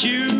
you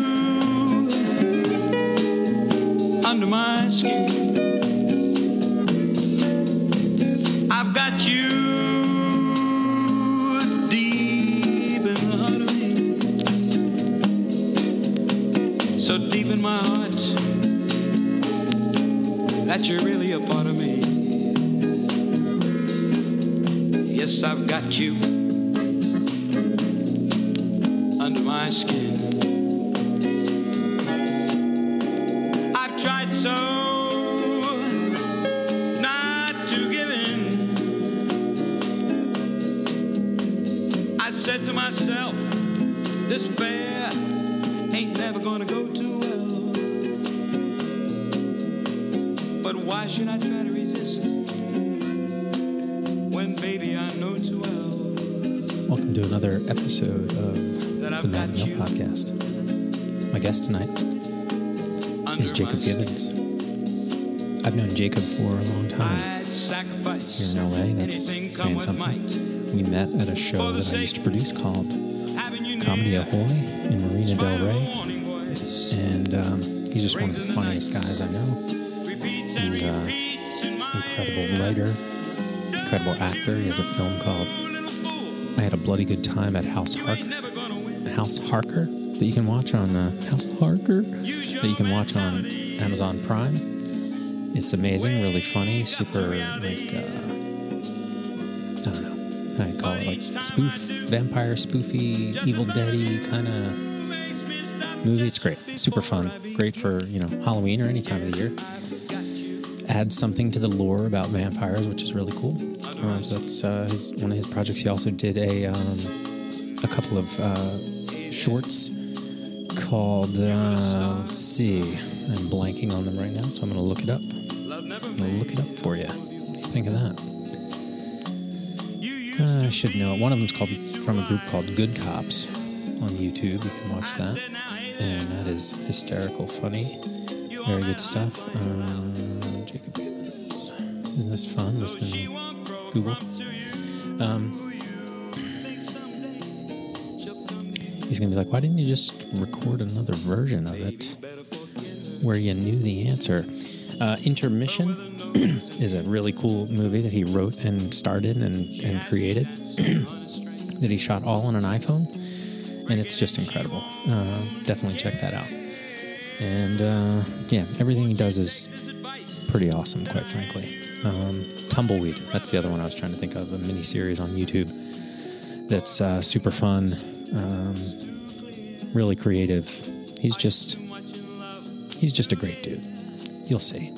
saying something. We met at a show that I used to produce called Comedy Ahoy in Marina Del Rey. And um, he's just one of the Rings in the funniest guys I know. he's, uh, my Incredible writer, incredible actor. He has a film called I Had a Bloody Good Time at House Harker. Never gonna win. House Harker that you can watch on uh, House Harker that you can watch on Amazon Prime. It's amazing, really funny, super like uh, how call it, like spoof, vampire spoofy, Evil Deady kind of movie. It's great, super fun, great for you know Halloween or any time of the year. Adds something to the lore about vampires, which is really cool. Uh, so that's uh, his, one of his projects. He also did a um, a couple of uh, shorts called uh, let's see i'm blanking on them right now so i'm going to look it up i'm to look it up for you what do you think of that uh, i should know it. One of them's called from a group called good cops on youtube. You can watch that. And that is hysterical funny. Very good stuff. Uh, jacob Givens. isn't this fun? Listening to google. Um, he's gonna be like, why didn't you just record another version of it where you knew the answer? Uh, Intermission is a really cool movie that he wrote and starred in and, and created that he shot all on an iPhone, and it's just incredible. Uh, definitely check that out. And uh, yeah, everything he does is pretty awesome, quite frankly. Um, Tumbleweed, that's the other one I was trying to think of, a mini series on YouTube that's uh, super fun, um, really creative. He's just he's just a great dude. You'll see.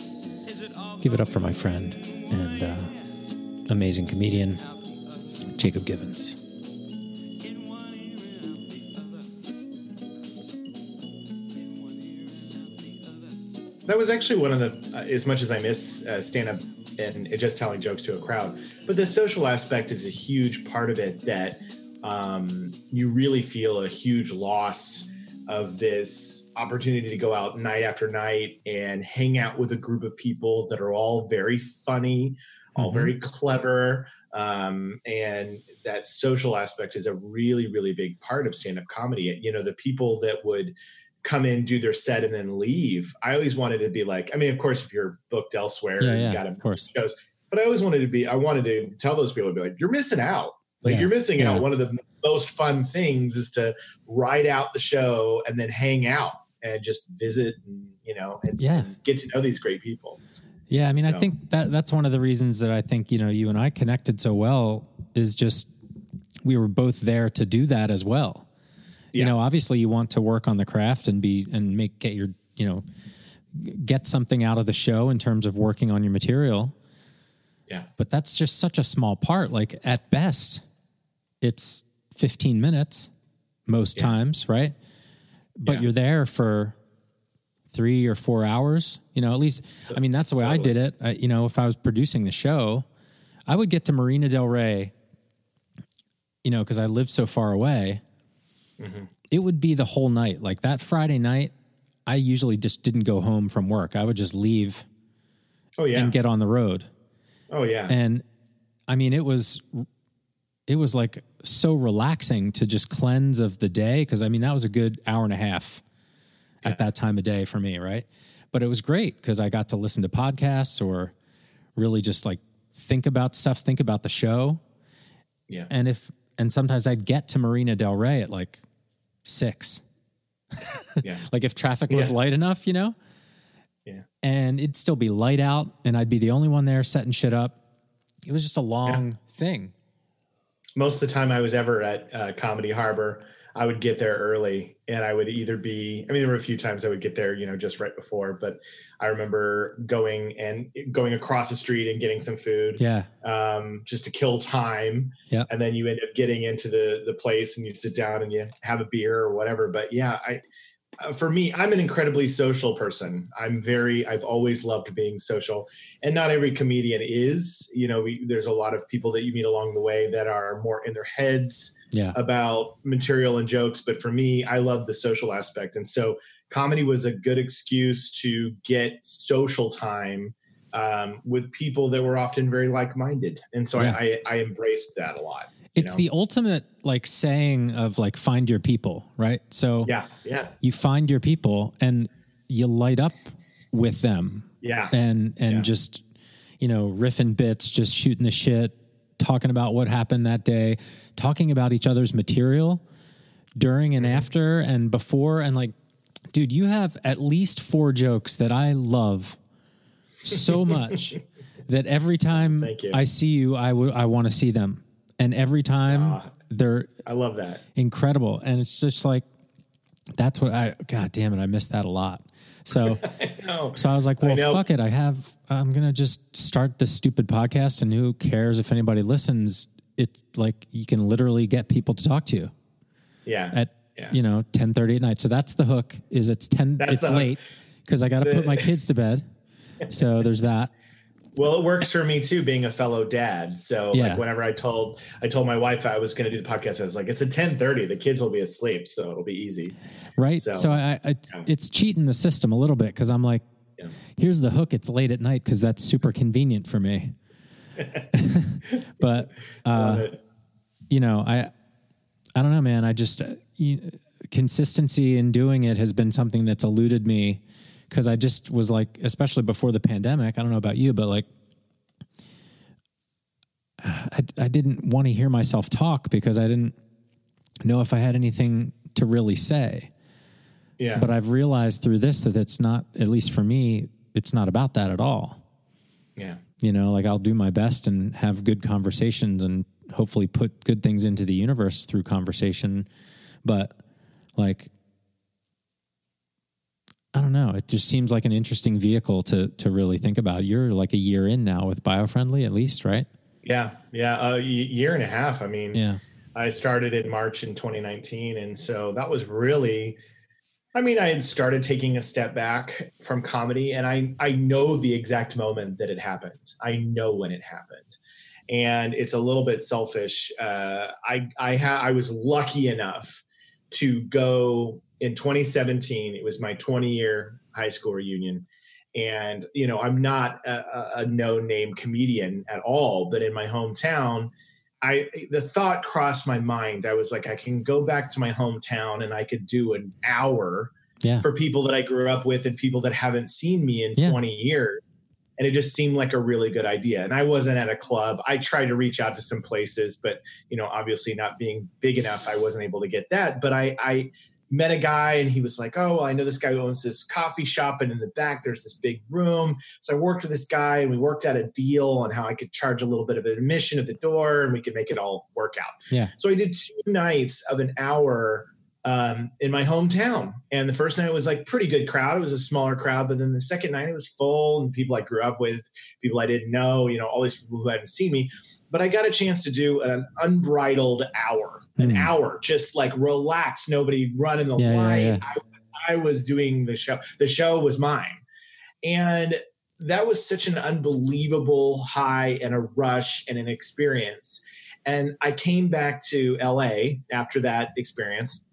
Give it up for my friend and uh, amazing comedian Jacob Givens. That was actually one of the, uh, as much as I miss uh, stand up and just telling jokes to a crowd, but the social aspect is a huge part of it that um, you really feel a huge loss of this opportunity to go out night after night and hang out with a group of people that are all very funny, all Mhm. very clever. Um, and that social aspect is a really, really big part of stand up comedy. You know, the people that would, come in, do their set, and then leave. I always wanted to be like, I mean, of course, if you're booked elsewhere, Yeah, yeah, you got of course. shows, but I always wanted to be, I wanted to tell those people to be like, you're missing out. Like Yeah, you're missing out. One of the most fun things is to ride out the show and then hang out and just visit, and, you know, and, Yeah. and get to know these great people. Yeah, I mean, I think that that's one of the reasons that I think you know you and I connected so well is just we were both there to do that as well. You know, obviously you want to work on the craft and be and make get your you know get something out of the show in terms of working on your material. Yeah. But that's just such a small part. Like at best, it's 15 minutes most Yeah. times, right? But Yeah. you're there for three or four hours. You know, at least, I mean, that's the way I did it. I, you know, if I was producing the show, I would get to Marina Del Rey, you know, because I lived so far away. Mm-hmm. It would be the whole night. Like that Friday night, I usually just didn't go home from work. I would just leave Oh yeah. and get on the road. oh yeah. And I mean, it was it was like so relaxing to just cleanse of the day because I mean that was a good hour and a half Yeah. at that time of day for me, right? But it was great because I got to listen to podcasts or really just like think about stuff, think about the show, Yeah. and if and sometimes I'd get to Marina Del Rey at like six, Yeah. like if traffic was Yeah. light enough, you know, Yeah. and it'd still be light out, and I'd be the only one there setting shit up. It was just a long thing. Most of the time I was ever at uh, Comedy Harbor, I would get there early and I would either be, I mean, there were a few times I would get there, you know, just right before, but I remember going and going across the street and getting some food Yeah, um, just to kill time. Yeah. And then you end up getting into the, the place and you sit down and you have a beer or whatever. But yeah, I, for me, I'm an incredibly social person. I'm very, I've always loved being social, and not every comedian is. You know, we, there's a lot of people that you meet along the way that are more in their heads yeah, about material and jokes. But for me, I love the social aspect, and so comedy was a good excuse to get social time um, with people that were often very like-minded, and so Yeah. I, I, I embraced that a lot. It's know? the ultimate like saying of like find your people, right? So yeah, yeah, you find your people and you light up with them. Yeah, and and Yeah. just you know riffing bits just shooting the shit talking about what happened that day talking about each other's material during and after and before. And like dude you have at least four jokes that i love so much that every time i see you i would i want to see them and every time Ah. they're I love that. incredible and it's just like that's what i god damn it i miss that a lot so No, so I was like, well, fuck it. I have, I'm going to just start this stupid podcast and who cares if anybody listens? It's like you can literally get people to talk to you yeah, at, Yeah. you know, 10 30 at night. So that's the hook is it's 10, That's it's late because I got to put my kids to bed. So there's that. Well, it works for me too, being a fellow dad. So Yeah. like whenever I told I told my wife I was going to do the podcast, I was like, it's at ten thirty. The kids will be asleep, so it'll be easy. Right. So, So, I, I, yeah. it's cheating the system a little bit because I'm like, Yeah. here's the hook. It's late at night because that's super convenient for me. but, uh, you know, I, I don't know, man. I just uh, you, consistency in doing it has been something that's eluded me because I just was like, especially before the pandemic. I don't know about you, but like, I, I didn't want to hear myself talk because I didn't know if I had anything to really say. yeah, But I've realized through this that it's not, at least for me, it's not about that at all. yeah, You know, like I'll do my best and have good conversations and hopefully put good things into the universe through conversation. But like, I don't know. It just seems like an interesting vehicle to to really think about. You're like a year in now with biofriendly, at least, right? yeah, yeah. a year and a half. I mean, Yeah, I started in March in 2019, and so that was really. I mean, I had started taking a step back from comedy, and I I know the exact moment that it happened. I know when it happened, and it's a little bit selfish. Uh, I I ha- I was lucky enough to go in 2017. It was my 20 year high school reunion, and you know I'm not a, a- no name comedian at all, but in my hometown. I the thought crossed my mind. I was like, I can go back to my hometown and I could do an hour Yeah. for people that I grew up with and people that haven't seen me in Yeah. 20 years. And it just seemed like a really good idea. And I wasn't at a club. I tried to reach out to some places, but you know, obviously not being big enough, I wasn't able to get that. But I, I met a guy and he was like, Oh, I know this guy who owns this coffee shop, and in the back there's this big room. So I worked with this guy and we worked out a deal on how I could charge a little bit of an admission at the door and we could make it all work out. Yeah. So I did two nights of an hour um, in my hometown. And the first night was like pretty good crowd. It was a smaller crowd, but then the second night it was full and people I grew up with, people I didn't know, you know, all these people who hadn't seen me. But I got a chance to do an unbridled hour, an Hmm. hour, just like relax, nobody running the Yeah, yeah, line. yeah. I, was, I was doing the show. The show was mine. And that was such an unbelievable high and a rush and an experience. And I came back to LA after that experience,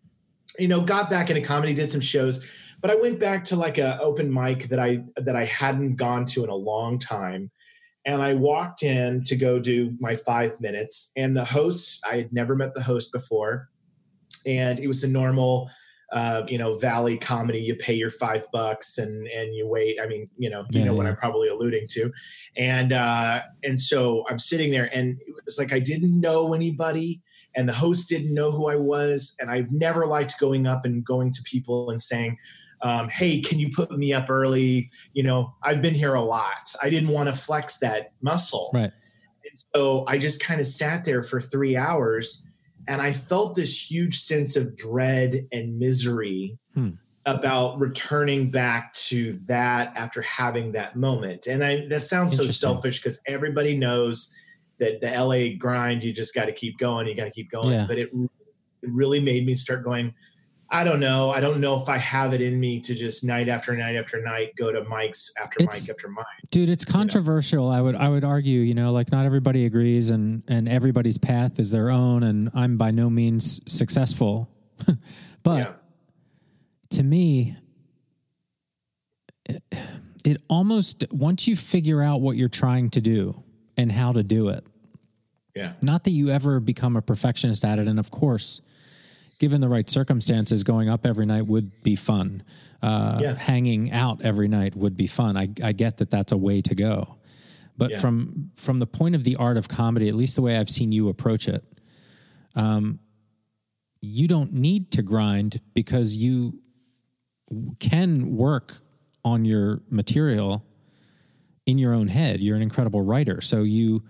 you know, got back into comedy, did some shows, but I went back to like a open mic that I that I hadn't gone to in a long time. And I walked in to go do my five minutes, and the host, I had never met the host before. And it was the normal, uh, you know, Valley comedy. You pay your five bucks and and you wait. I mean, you know, you Yeah, know what. I'm probably alluding to. And uh, and so I'm sitting there, and it was like I didn't know anybody, and the host didn't know who I was, and I've never liked going up and going to people and saying, um, "Hey, can you put me up early?" You know, I've been here a lot. I didn't want to flex that muscle, Right. and so I just kind of sat there for three hours and I felt this huge sense of dread and misery Hmm. about returning back to that after having that moment. And I, that sounds so selfish because everybody knows that the LA grind, you just got to keep going, you got to keep going. Yeah. But it, it really made me start going, I don't know. I don't know if I have it in me to just night after night after night go to mics after It's- mic after mic. dude it's controversial i would i would argue you know like not everybody agrees and and everybody's path is their own and i'm by no means successful but yeah. to me it, it almost once you figure out what you're trying to do and how to do it Yeah. not that you ever become a perfectionist at it and of course given the right circumstances going up every night would be fun uh, Yeah. hanging out every night would be fun I, I get that that's a way to go but Yeah. from from the point of the art of comedy at least the way i've seen you approach it um, you don't need to grind because you can work on your material in your own head you're an incredible writer so you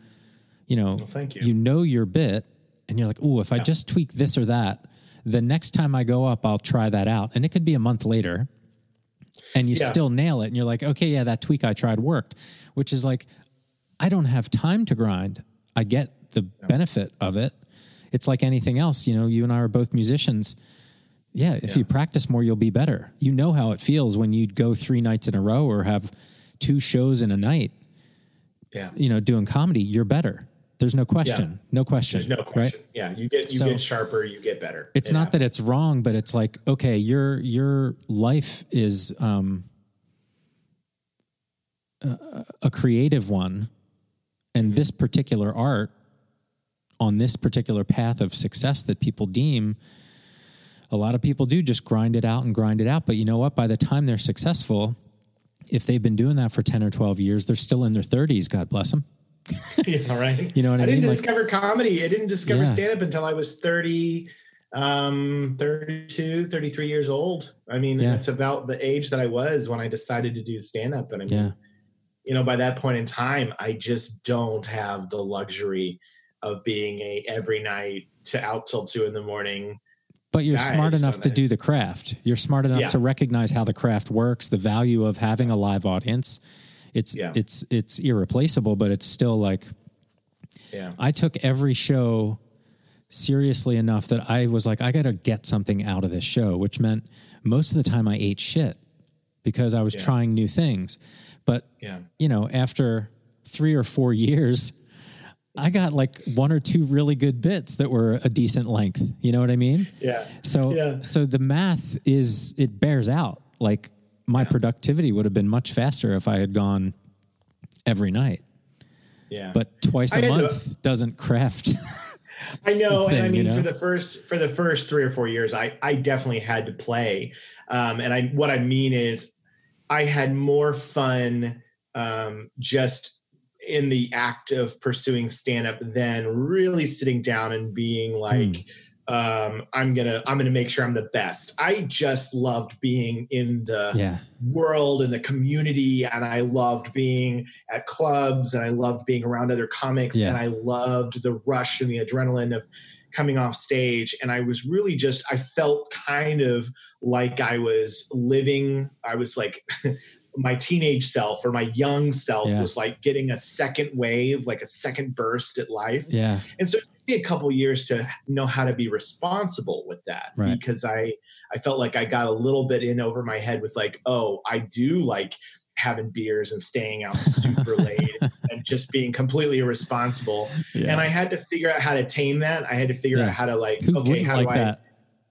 you know Well, thank you. you know your bit and you're like oh if i just tweak this or that the next time i go up i'll try that out. And it could be a month later and you Yeah. still nail it and you're like okay yeah that tweak i tried worked which is like i don't have time to grind. I get the benefit of it. It's like anything else you know you and i are both musicians. Yeah if you practice more you'll be better. You know how it feels when you go three nights in a row or have two shows in a night Yeah. you know doing comedy you're better there's no question. No question There's no question. right Yeah, you get you So- get sharper, you get better. it's It not that it's wrong but it's like okay your your life is um a, a creative one and this particular art on this particular path of success that people deem a lot of people do just grind it out and grind it out. But you know what? By the time they're successful if they've been doing that for 10 or 12 years they're still in their 30s god bless them yeah, right. You know what I I didn't mean? Like- discover comedy. I didn't discover Yeah. stand up until I was 30, um, 32, 33 years old. I mean, Yeah. it's about the age that I was when I decided to do stand up. And I mean, Yeah. you know, by that point in time, I just don't have the luxury of being a every night to out till two in the morning. But you're smart enough to do the craft. You're smart enough Yeah. to recognize how the craft works, the value of having a live audience. It's Yeah. it's it's irreplaceable, but it's still like Yeah. I took every show seriously enough that I was like, I got to get something out of this show, which meant most of the time I ate shit because I was Yeah. trying new things. But Yeah. you know, after three or four years, I got like one or two really good bits that were a decent length. You know what I mean? Yeah. So Yeah. so the math is it bears out. Like my productivity would have been much faster if I had gone every night. Yeah. But twice a had to- month doesn't craft. I know, and I thing, you mean, know? for the first for the first three or four years, I I definitely had to play, um, and I what I mean is, I had more fun um, just in the act of pursuing stand up than really sitting down and being like, um, I'm gonna I'm gonna make sure I'm the best. I just loved being in the yeah. world and the community and i loved being at clubs and i loved being around other comics Yeah. and i loved the rush and the adrenaline of coming off stage and i was really just i felt kind of like i was living i was like my teenage self or my young self Yeah. was like getting a second wave like a second burst at life Yeah. and so me a couple years to know how to be responsible with that Right. because I I felt like I got a little bit in over my head with like, oh, I do like having beers and staying out super late and just being completely irresponsible. Yeah. And I had to figure out how to tame that. I had to figure Yeah. out how to like, Who okay, how like do I that?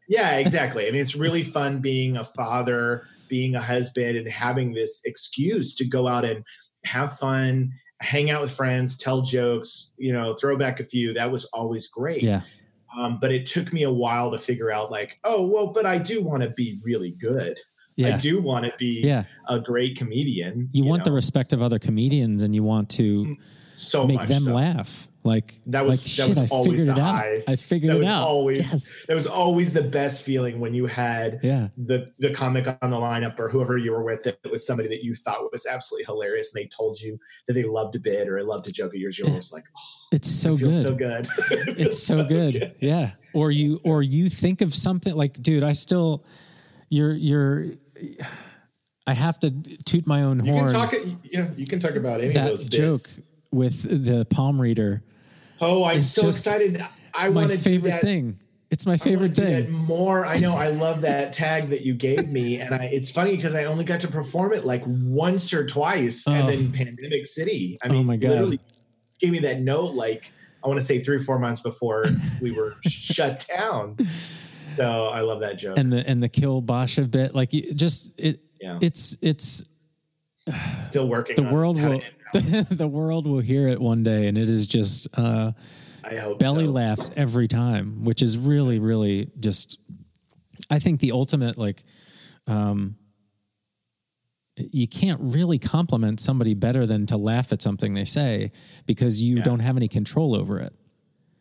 yeah, exactly. I mean, it's really fun being a father, being a husband, and having this excuse to go out and have fun hang out with friends, tell jokes, you know, throw back a few. That was always great. Yeah. Um, but it took me a while to figure out, like, oh, well, but I do want to be really good. Yeah. I do want to be Yeah. a great comedian. You, want the respect of other comedians and you want to so make them so. laugh. Like That was like, that shit, was I always figured the it high. out. I figured that it was out. always Yes. that was always the best feeling when you had Yeah. the the comic on the lineup or whoever you were with that was somebody that you thought was absolutely hilarious and they told you that they loved a bit or loved a joke of yours. You're always like, oh, It's so it feels good. so good. It it's so good. Yeah. Or you or you think of something like, dude, I still you're you're I have to toot my own You horn. can talk. Yeah, you can talk about any of that those joke bits. With the palm reader. Oh, I'm so excited! I My want to do favorite that. thing. It's my favorite do thing. more. I know. I love that tag that you gave me, and I. It's funny because I only got to perform it like once or twice, Oh. and then oh. Pandemic City. I Oh mean, my God. literally gave me that note like I want to say three or four months before we were shut down. So I love that joke. And the and the kill Basha bit, like you just it yeah, it's it's still working. the world will it. the world will hear it one day and it is just uh belly so. laughs every time, which is really, really just. I think the ultimate like, um, you can't really compliment somebody better than to laugh at something they say because you Yeah. don't have any control over it.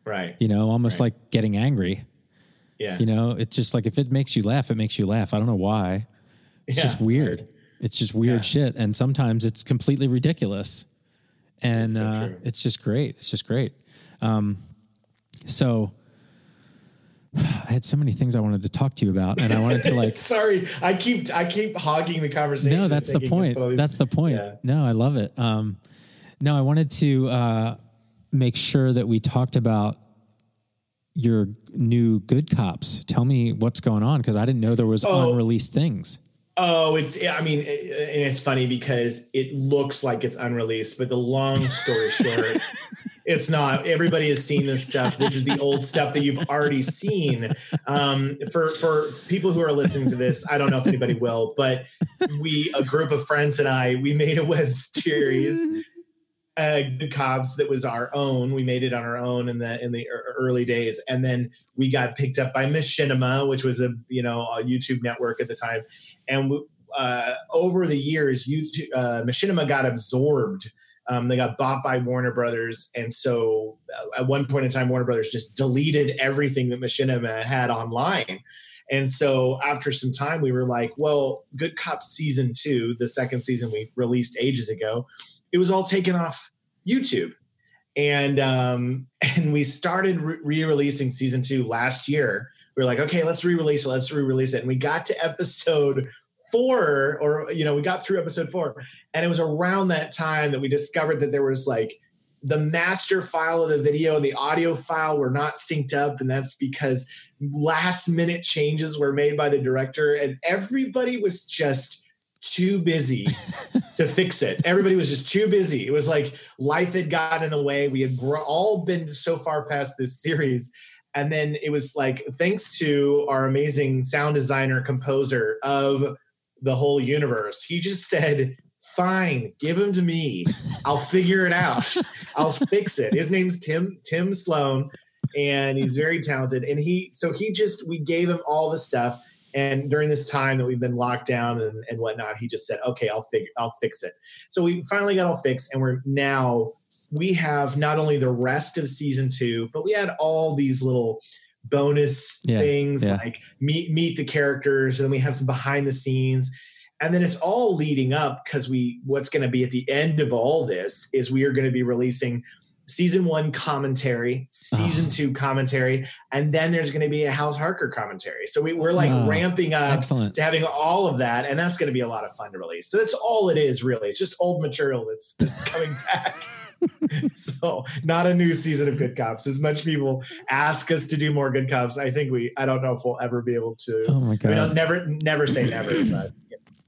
Right. You know, almost Right. like getting angry. Yeah. You know, it's just like if it makes you laugh, it makes you laugh. I don't know why. It's Yeah, just weird. It's just weird Yeah. shit, and sometimes it's completely ridiculous, and It's so uh, it's just great. It's just great. Um, so I had so many things I wanted to talk to you about, and I wanted to like. Sorry, I keep I keep hogging the conversation. no, that's the point. That's the point. Yeah. No, I love it. Um, no, I wanted to uh, make sure that we talked about your new Good Cops. Tell me what's going on because I didn't know there was Oh. unreleased things. Oh, it's I mean, it- and it's funny because it looks like it's unreleased, but the long story short, it's not. Everybody has seen this stuff. This is the old stuff that you've already seen. Um, for for people who are listening to this, I don't know if anybody will, but we, a group of friends and I, we made a web series. Uh, Good Cops that was our own. We made it on our own in the in the early days, and then we got picked up by Machinima, which was a you know a YouTube network at the time, and uh, over the years, YouTube uh, Machinima got absorbed. Um, they got bought by Warner Brothers, and so uh, at one point in time, Warner Brothers just deleted everything that Machinima had online. And so after some time, we were like, well, Good Cops season two, the second season we released ages ago, it was all taken off YouTube. And um, and we started re- re-releasing season two last year. We were like, okay, let's re-release it, let's re-release it. And we got to episode four, or you know, we got through episode four, and it was around that time that we discovered that there was like the master file of the video and the audio file were not synced up, and that's because last minute changes were made by the director, and everybody was just too busy to fix it. Everybody was just too busy. It was like life had gotten in the way. We had all been so far past this series. And then it was like, thanks to our amazing sound designer, composer of the whole universe, he just said, Fine, give him to me. I'll figure it out. I'll fix it. His name's Tim, Tim Sloan, and he's very talented. And he, so he just, we gave him all the stuff. And during this time that we've been locked down and, and whatnot, he just said, "Okay, I'll figure, I'll fix it." So we finally got all fixed, and we're now we have not only the rest of season two, but we had all these little bonus Yeah, things yeah. like meet meet the characters, and then we have some behind the scenes, and then it's all leading up because we what's going to be at the end of all this is we are going to be releasing season one commentary, season Oh. two commentary, and then there's going to be a House Harker commentary. So we, we're like Oh, ramping up Excellent. to having all of that, and that's going to be a lot of fun to release. So that's all it is, really. It's just old material that's that's coming back. so not a new season of Good Cops. As much people ask us to do more Good Cops, I think we. I don't know if we'll ever be able to. Oh my I mean, I'll god, never, never say never, but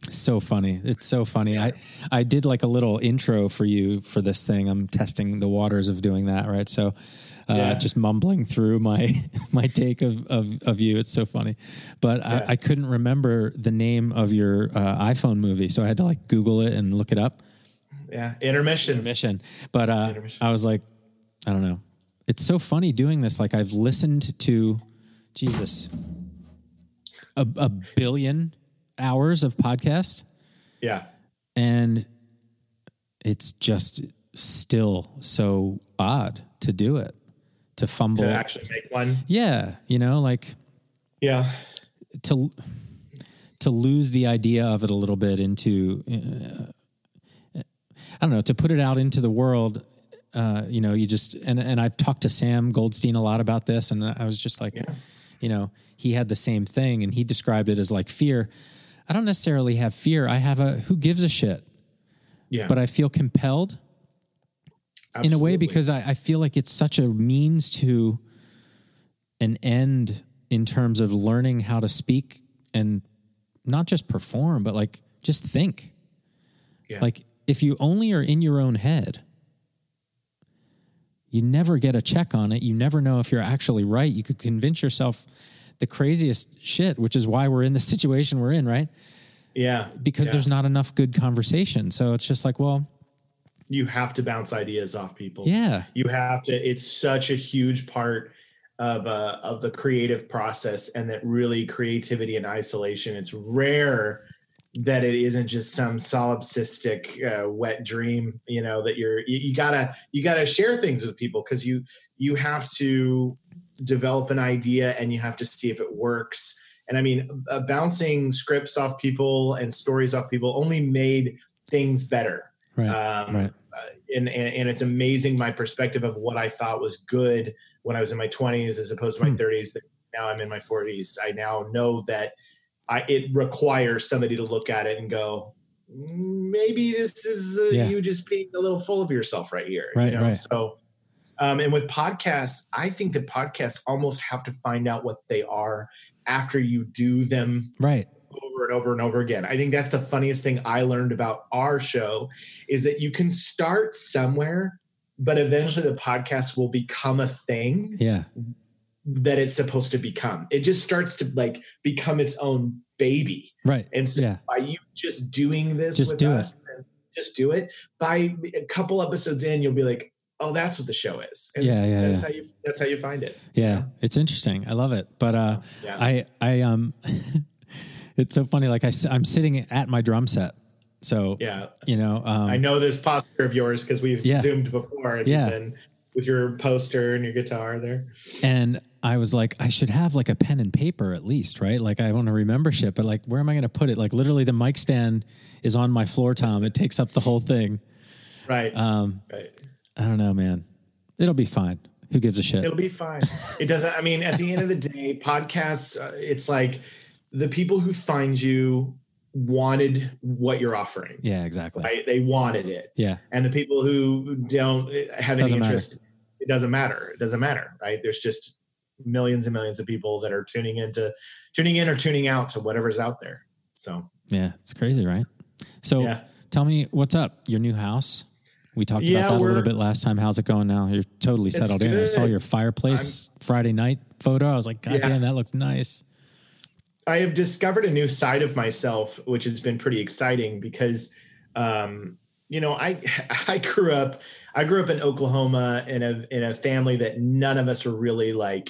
so funny! It's so funny. I I did like a little intro for you for this thing. I'm testing the waters of doing that, right? So. Uh, Yeah. Just mumbling through my my take of, of, of you, it's so funny, but Yeah. I, I couldn't remember the name of your uh, iPhone movie, so I had to like Google it and look it up. yeah. Intermission. Intermission. But uh, Intermission. I was like, I don't know. It's so funny doing this. Like I've listened to Jesus a, a billion hours of podcast, Yeah. and it's just still so odd to do it to fumble. To actually make one. yeah, you know, like Yeah. to to lose the idea of it a little bit into uh, I don't know to put it out into the world. Uh, you know, you just and and I've talked to Sam Goldstein a lot about this, and I was just like, you know, he had the same thing, and he described it as like fear. I don't necessarily have fear. I have a who gives a shit, Yeah. but I feel compelled in a way because I, I feel like it's such a means to an end in terms of learning how to speak and not just perform, but like just think. Yeah. Like if you only are in your own head, you never get a check on it. You never know if you're actually right. You could convince yourself the craziest shit, which is why we're in the situation we're in, right? yeah. Because Yeah. there's not enough good conversation. So it's just like, well, you have to bounce ideas off people. yeah, You have to. It's such a huge part of uh, of the creative process, and that really creativity and isolation. It's rare that it isn't just some solipsistic uh, wet dream. You know that you're you, you gotta you gotta share things with people because you you have to develop an idea and you have to see if it works. And I mean, uh, bouncing scripts off people and stories off people only made things better right, um, right. uh, and, and and it's amazing my perspective of what I thought was good when I was in my 20s as opposed to my Hmm. 30s. That now I'm in my 40s. I now know that I it requires somebody to look at it and go, "Mm, maybe this is uh, Yeah. you just being a little full of yourself right here. Right, you know? right. So. Um, and with podcasts, I think that podcasts almost have to find out what they are after you do them Right. over and over and over again. I think that's the funniest thing I learned about our show is that you can start somewhere, but eventually the podcast will become a thing Yeah. that it's supposed to become. It just starts to like become its own baby. Right. And so Yeah. by you just doing this Just with do it. us, just do it. By a couple episodes in, you'll be like, "Oh, that's what the show is." And Yeah, yeah, That's yeah. how you. That's how you find it. Yeah. It's interesting. I love it. But uh Yeah. I I um it's so funny like I I'm sitting at my drum set. So, yeah, you know, um I know this posture of yours because we've zoomed before. And Yeah. with your poster and your guitar there. and I was like I should have like a pen and paper at least, right? Like I want to remember shit, but like where am I going to put it? Like literally the mic stand is on my floor tom. It takes up the whole thing. Right. Um right. I don't know, man. It'll be fine. Who gives a shit? It'll be fine. It doesn't. I mean, at the end of the day, podcasts. Uh, it's like the people who find you wanted what you're offering. yeah, exactly. Right. They wanted it, Yeah. and the people who don't have any Doesn't matter. interest, it doesn't matter. It doesn't matter. Right. There's just millions and millions of people that are tuning into, tuning in or tuning out to whatever's out there. So Yeah, it's crazy, right? So Yeah. tell me what's up? Your new house? We talked Yeah, about that a little bit last time. How's it going now? You're totally settled in. I saw your fireplace Friday night photo. I was like, God Yeah. damn, that looks nice. I have discovered a new side of myself, which has been pretty exciting because, um, you know, I I grew up I grew up in Oklahoma in a in a family that none of us were really like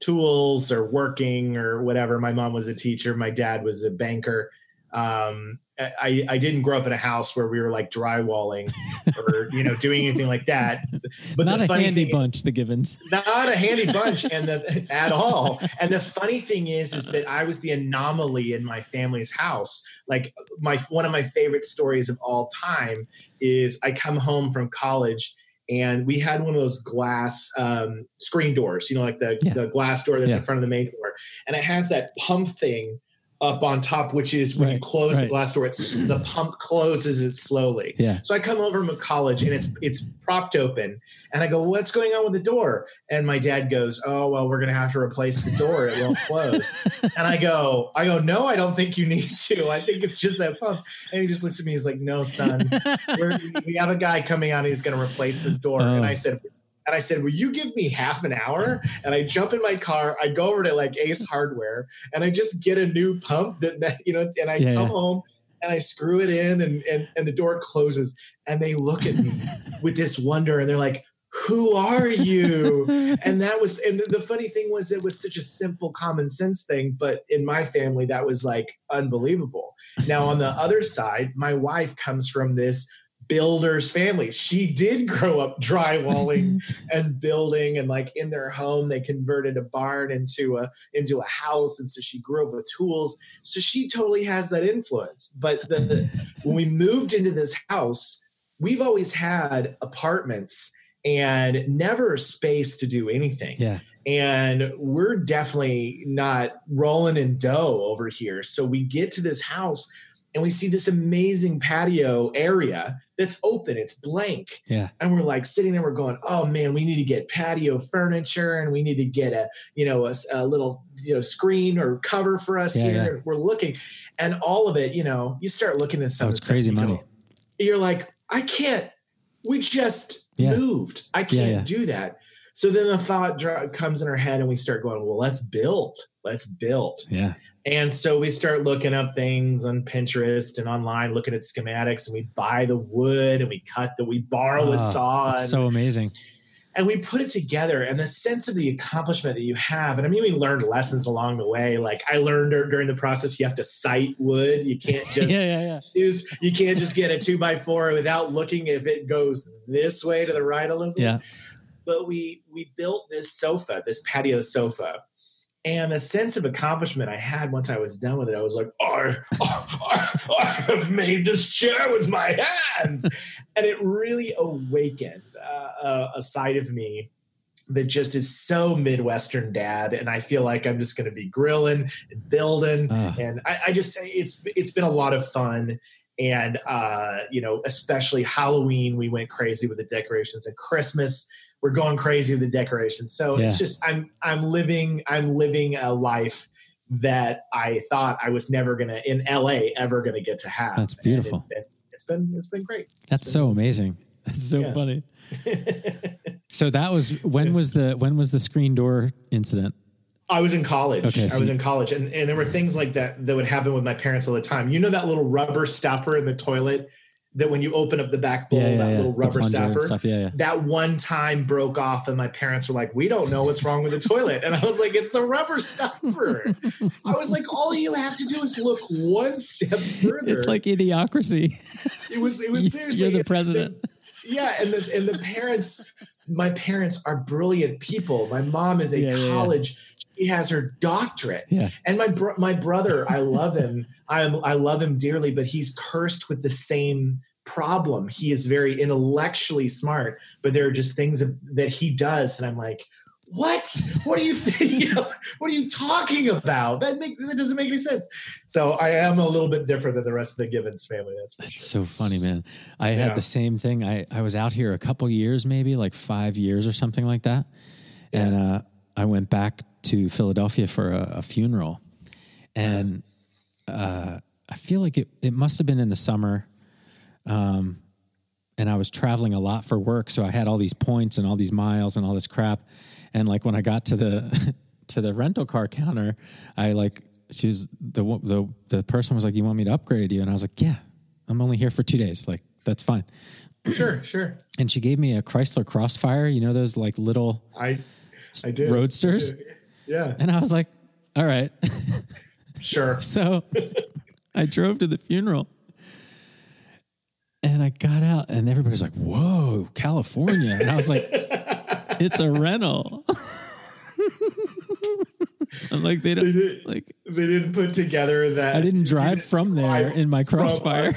tools or working or whatever. My mom was a teacher, my dad was a banker. Um, I I didn't grow up in a house where we were like drywalling or you know doing anything like that. But Not the a handy thing, bunch, the Givens. not a handy bunch and the at all and the funny thing is is that i was the anomaly in my family's house like my one of my favorite stories of all time is i come home from college and we had one of those glass um, screen doors you know like the, Yeah. the glass door that's Yeah. in front of the main door and it has that pump thing up on top which is when you close right. the glass door it's the pump closes it slowly Yeah. so I come over from college and it's it's propped open, and I go, "What's going on with the door?" And my dad goes, "Oh well, we're gonna have to replace the door. It won't close." and I go, "I go, no, I don't think you need to. I think it's just that pump." And he just looks at me. He's like, "No, son, we're, we have a guy coming out. He's gonna replace the door." Oh. And I said. And I said, "Will you give me half an hour?" And I jump in my car. I go over to like Ace Hardware, and I just get a new pump that, that you know. And I Yeah, come yeah. home, and I screw it in and and and the door closes and they look at me with this wonder and they're like, who are you? and that was and the funny thing was it was such a simple common sense thing, but in my family that was like unbelievable. Now on the other side, my wife comes from this builder's family. She did grow up drywalling and building and like in their home they converted a barn into a into a house and so she grew up with tools. So she totally has that influence. But the, when we moved into this house, we've always had apartments and never space to do anything. Yeah. And we're definitely not rolling in dough over here. So we get to this house and we see this amazing patio area that's open it's blank Yeah. and we're like sitting there we're going oh man we need to get patio furniture and we need to get a you know a little you know screen or cover for us Yeah, here yeah. We're looking and all of it you know you start looking at some Oh, it's crazy money. go- you're like i can't we just Yeah. moved i can't do that so then the thought comes in our head and we start going well let's build let's build Yeah. and so we start looking up things on Pinterest and online, looking at schematics, and we buy the wood and we cut the, we borrow a Ah, saw That's and, so amazing. and we put it together. And the sense of the accomplishment that you have, and I mean, we learned lessons along the way. Like I learned during the process, you have to sight wood. You can't just yeah, yeah, yeah. choose, you can't just get a two by four without looking if it goes this way to the right a little bit Yeah. but we we built this sofa, this patio sofa. And the sense of accomplishment I had once I was done with it, I was like, I, I, I have made this chair with my hands. and it really awakened uh, a, side of me that just is so Midwestern dad. And I feel like I'm just going to be grilling and building Ah. and I, I just it's it's been a lot of fun and uh you know especially halloween we went crazy with the decorations and christmas we're going crazy with the decorations so Yeah. it's just i'm i'm living i'm living a life that i thought i was never gonna in la ever gonna get to have That's beautiful. it's been it's been, it's been great That's so amazing. That's so Yeah. funny. So that was when was the when was the screen door incident? I was in college. Okay, I was in college, and, and there were things like that that would happen with my parents all the time. You know that little rubber stopper in the toilet that when you open up the back bowl, Yeah, yeah, that yeah. little rubber stopper. stuff. Yeah, yeah. That one time broke off, and my parents were like, "We don't know what's wrong with the toilet," and I was like, "It's the rubber stopper." I was like, "All you have to do is look one step further." It's like idiocracy. it was. It was seriously. You're the president. yeah, and the and the parents, my parents are brilliant people. My mom is a college. She has her doctorate. Yeah. And my bro- my brother, I love him. I am I love him dearly, but he's cursed with the same problem. He is very intellectually smart, but there are just things that- he does, and I'm like, what? What are you thinking? what are you talking about? That makes that doesn't make any sense. So I am a little bit different than the rest of the Givens family. That's That's sure. so funny, man. I Yeah. had the same thing. I, I was out here a couple years, maybe like five years or something like that. And uh, I went back to Philadelphia for a, a funeral. And uh, I feel like it, it must have been in the summer. Um, and I was traveling a lot for work. So I had all these points and all these miles and all this crap. And like when I got to the to the rental car counter, I like she was the the the person was like, "You want me to upgrade you?" And I was like, "Yeah, I'm only here for two days. Like that's fine." Sure, sure. And she gave me a Chrysler Crossfire. You know those like little I I did roadsters. Yeah, And I was like, "All right." sure. So I drove to the funeral. And I got out, and everybody's like, "Whoa, California!" And I was like, "It's a rental." I'm like, they They, don't did, like. they didn't put together that I didn't drive you from there in my Crossfire.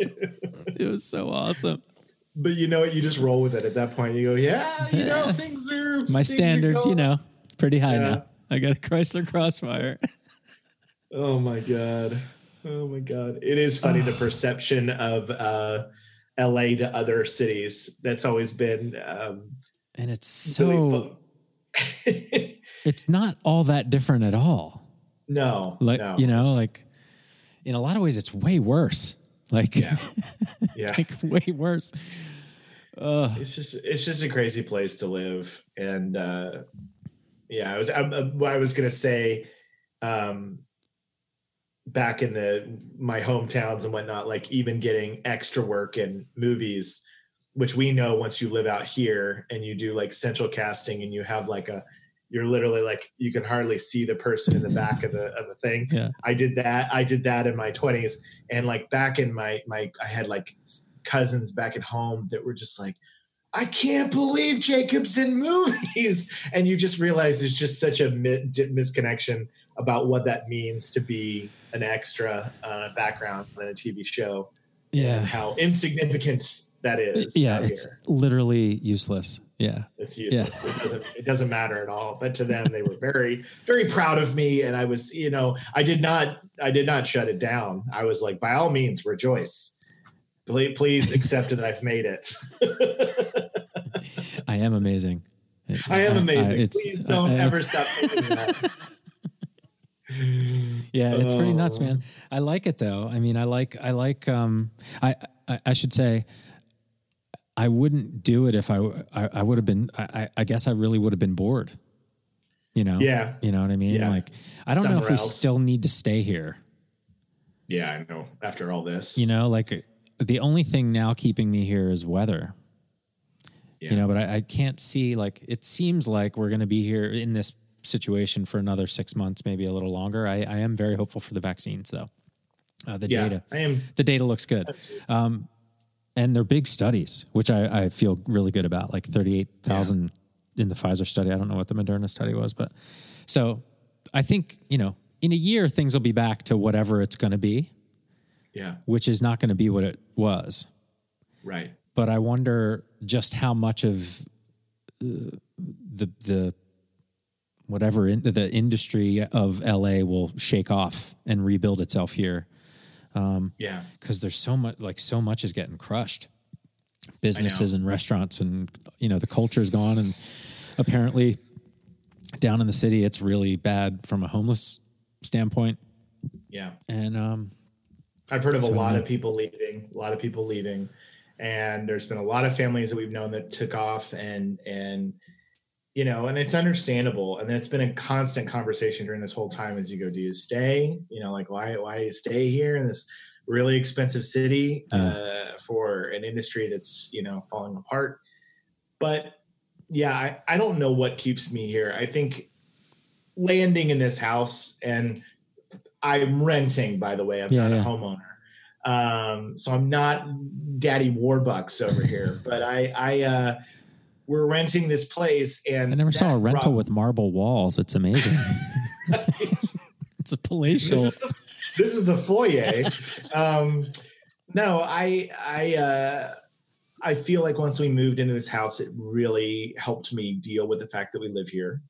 It was so awesome. but you know what? You just roll with it at that point. You go, yeah, you know, things are My things are standards, you know, pretty high Yeah. now. I got a Chrysler Crossfire. Oh my god. Oh my god. It is funny the perception of uh, LA to other cities. That's always been um, And it's so, fun. it's not all that different at all. no, Like, no. you know, like in a lot of ways, it's way worse. Like, Yeah. yeah. like way worse. Uh, it's just it's just a crazy place to live and uh yeah i was I, I was gonna say um back in the my hometowns and whatnot, like even getting extra work in movies, which we know once you live out here and you do like central casting and you have like a you're literally like you can hardly see the person in the back of the of the thing. Yeah. I did that. I did that in my 20s and like back in my my I had like cousins back at home that were just like I can't believe Jacob's in movies. And you just realize there's just such a mi- misconnection about what that means to be an extra uh, background in a TV show. Yeah. How insignificant that is. yeah. It's here. literally useless. Yeah. It's useless. It doesn't it doesn't matter at all. But to them, they were very, very proud of me. And I was, you know, I did not I did not shut it down. I was like, by all means, rejoice. Please, please accept that I've made it. I am amazing. I am amazing. it's- Please don't I- I- ever stop. Yeah, it's pretty nuts, Oh. man. I like it though. I mean, I like, I like, um, I, I, I should say, I wouldn't do it if I, I, I would have been, I, I- guess I really would have been bored. You know? Yeah. You know what I mean? Yeah. Like, I don't know if Somewhere we still need to stay here. Yeah, I know. After all this, You know, like the only thing now keeping me here is weather. Yeah. You know, but I, I can't see like it seems like we're going to be here in this situation for another six months, maybe a little longer. I, I am very hopeful for the vaccines, though. Uh, the yeah, data, I am. the data looks good, um, and they're big studies, which I, I feel really good about. Like thirty-eight thousand in the Pfizer study. I don't know what the Moderna study was, but so I think you know in a year things will be back to whatever it's going to be, Yeah, which is not going to be what it was right. but I wonder just how much of uh, the the whatever in, the industry of LA will shake off and rebuild itself here. Yeah, because there's so much like so much is getting crushed. Businesses and restaurants and you know the culture is gone and apparently down in the city it's really bad from a homeless standpoint. Yeah. and um I've heard of a lot of people leaving, a lot of people leaving, and there's been a lot of families that we've known that took off, and and you know, and it's understandable, and it's been a constant conversation during this whole time as you go, do you stay? You know, like why why do you stay here in this really expensive city uh, for an industry that's you know falling apart? But yeah, I, I don't know what keeps me here. I think landing in this house and I'm renting, by the way. I'm Yeah, not yeah. a homeowner. Um, so I'm not daddy warbucks over here, but I, I, uh, we're renting this place and I never saw a rental with marble walls it's amazing it's a palatial this is the, this is the foyer. um, no, I I uh, I feel like once we moved into this house, it really helped me deal with the fact that we live here.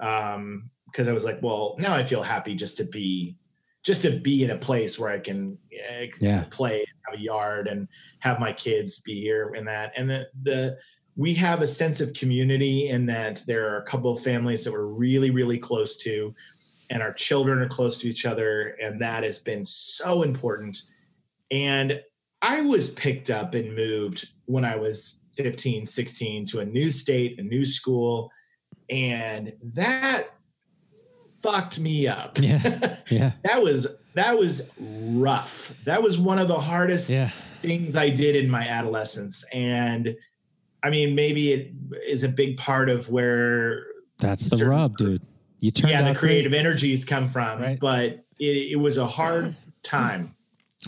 Um, because I was like, well, now I feel happy just to be just to be in a place where I can eh, Yeah. play, have a yard, and have my kids be here and that. And the the we have a sense of community in that there are a couple of families that we're really really close to and our children are close to each other and that has been so important. And i was picked up and moved when i was 15 16 to a new state a new school and that fucked me up. Yeah. yeah. That was that was rough. That was one of the hardest yeah. things I did in my adolescence. And I mean, maybe it is a big part of where that's the rub dude you turn yeah, the creative energies come from. Right. But it, it was a hard time.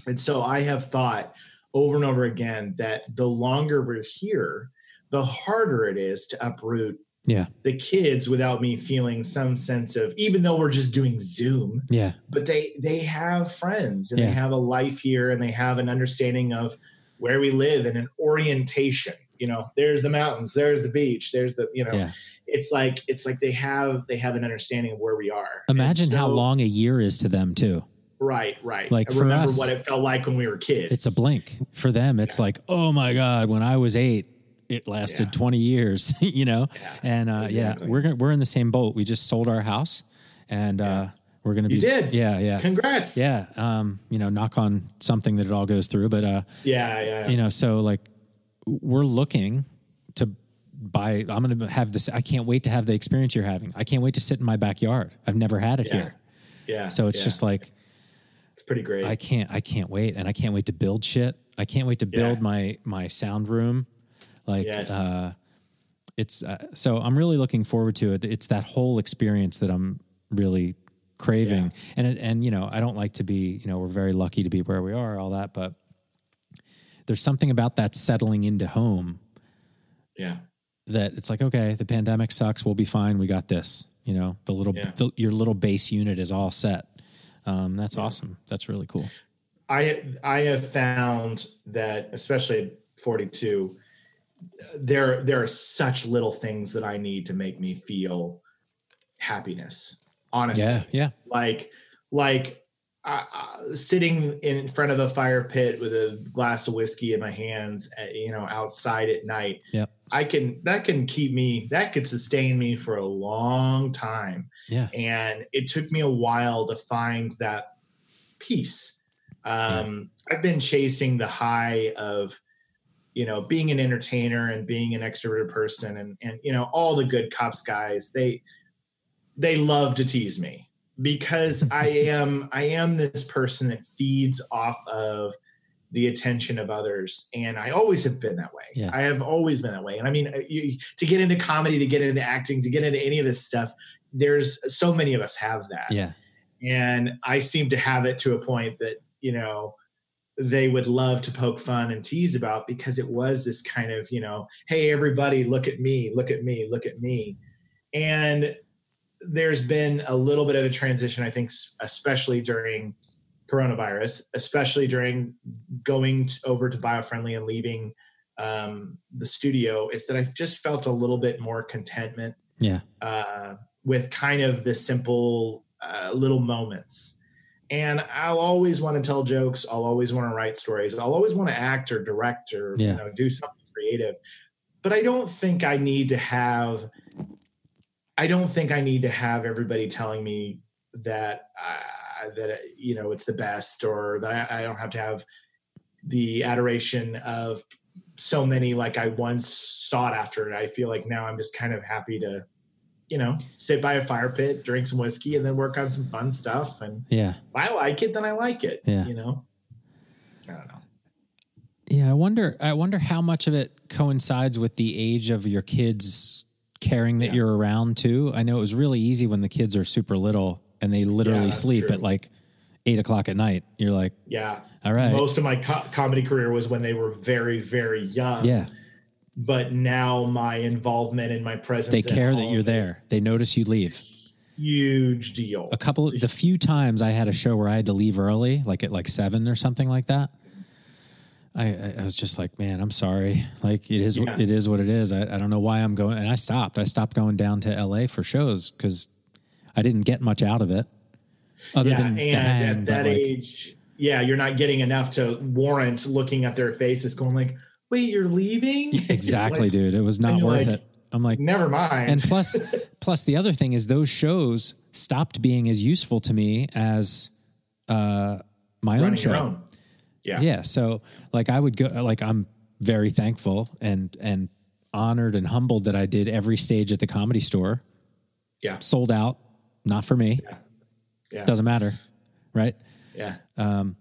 And so I have thought over and over again that the longer we're here, the harder it is to uproot yeah the kids without me feeling some sense of even though we're just doing zoom yeah but they they have friends and Yeah. they have a life here and they have an understanding of where we live and an orientation you know there's the mountains there's the beach there's the you know yeah. it's like it's like they have they have an understanding of where we are. Imagine how long a year is to them too. Right right. Like, i for remember us, what it felt like when we were kids. it's a blink. For them it's like oh my god when i was eight it lasted Yeah. 20 years you know? Yeah, and uh exactly. yeah we're gonna, we're in the same boat. We just sold our house and uh we're gonna be You did? yeah yeah. Congrats. Yeah um you know knock on something that it all goes through but uh yeah yeah. you know so like we're looking to buy i'm gonna have this i can't wait to have the experience you're having i can't wait to sit in my backyard i've never had it Yeah. here yeah so it's yeah. just like it's pretty great. I can't I can't wait and I can't wait to build shit. I can't wait to build Yeah. my my sound room. Like Yes. uh it's uh, so I'm really looking forward to it. It's that whole experience that I'm really craving. And and you know, I don't like to be, you know, we're very lucky to be where we are all that, but there's something about that settling into home yeah. that it's like okay, the pandemic sucks, we'll be fine, we got this. You know, the little Yeah. the, your little base unit is all set. Um, that's awesome. That's really cool. I I have found that especially at 42 there there are such little things that I need to make me feel happiness honestly Yeah, yeah. like like uh, uh, sitting in front of a fire pit with a glass of whiskey in my hands at, you know outside at night Yep. I can that can keep me that could sustain me for a long time Yeah. and it took me a while to find that peace um i've been chasing the high of you know being an entertainer and being an extroverted person and and you know all the good cops guys they they love to tease me because i am i am this person that feeds off of the attention of others. And i always have been that way. Yeah. i have always been that way. And i mean uh, you, to get into comedy to get into acting to get into any of this stuff there's so many of us have that. Yeah. and I seem to have it to a point that you know they would love to poke fun and tease about because it was this kind of you know hey everybody look at me look at me look at me. And there's been a little bit of a transition i think especially during coronavirus especially during going over to biofriendly and leaving um, the studio is that i've just felt a little bit more contentment Yeah. uh, with kind of the simple uh, little moments. And I'll always want to tell jokes. I'll always want to write stories. I'll always want to act or direct or Yeah. you know do something creative. But I don't think I need to have. I don't think I need to have everybody telling me that uh, that you know it's the best or that I, I don't have to have the adoration of so many like I once sought after. it. I feel like now I'm just kind of happy to, you know, sit by a fire pit, drink some whiskey, and then work on some fun stuff. And Yeah. if I like it, then I like it. Yeah. You know, I don't know. Yeah, I wonder. I wonder how much of it coincides with the age of your kids caring that Yeah. you're around too. I know it was really easy when the kids are super little and they literally that's sleep true. at like eight o'clock at night. You're like, Yeah. all right, Most of my co- comedy career was when they were very, very young. yeah. But now my involvement and my presence. They care that you're there. They notice you leave. Huge deal. A couple, the few times I had a show where I had to leave early, like at like seven or something like that. I, I was just like, man, I'm sorry. Like it is, Yeah. it is what it is. I, I don't know why I'm going. And I stopped. I stopped going down to LA for shows because I didn't get much out of it. Other yeah, than and at that like, age, yeah, you're not getting enough to warrant looking at their faces, going like, "Wait, you're leaving?" exactly, Like, dude. It was not worth like, it. I'm like, Never mind. and plus, plus the other thing is those shows stopped being as useful to me as uh, my own show. own. Yeah. yeah so like i would go like i'm very thankful and and honored and humbled that i did every stage at the comedy store Yeah. sold out not for me Yeah. doesn't matter right Yeah. Um,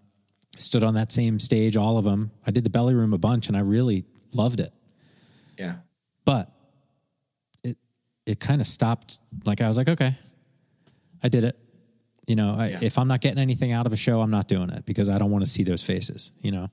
stood on that same stage all of them i did the belly room a bunch and i really loved it Yeah. but it it kind of stopped like i was like okay i did it you know I, Yeah. if i'm not getting anything out of a show i'm not doing it because i don't want to see those faces you know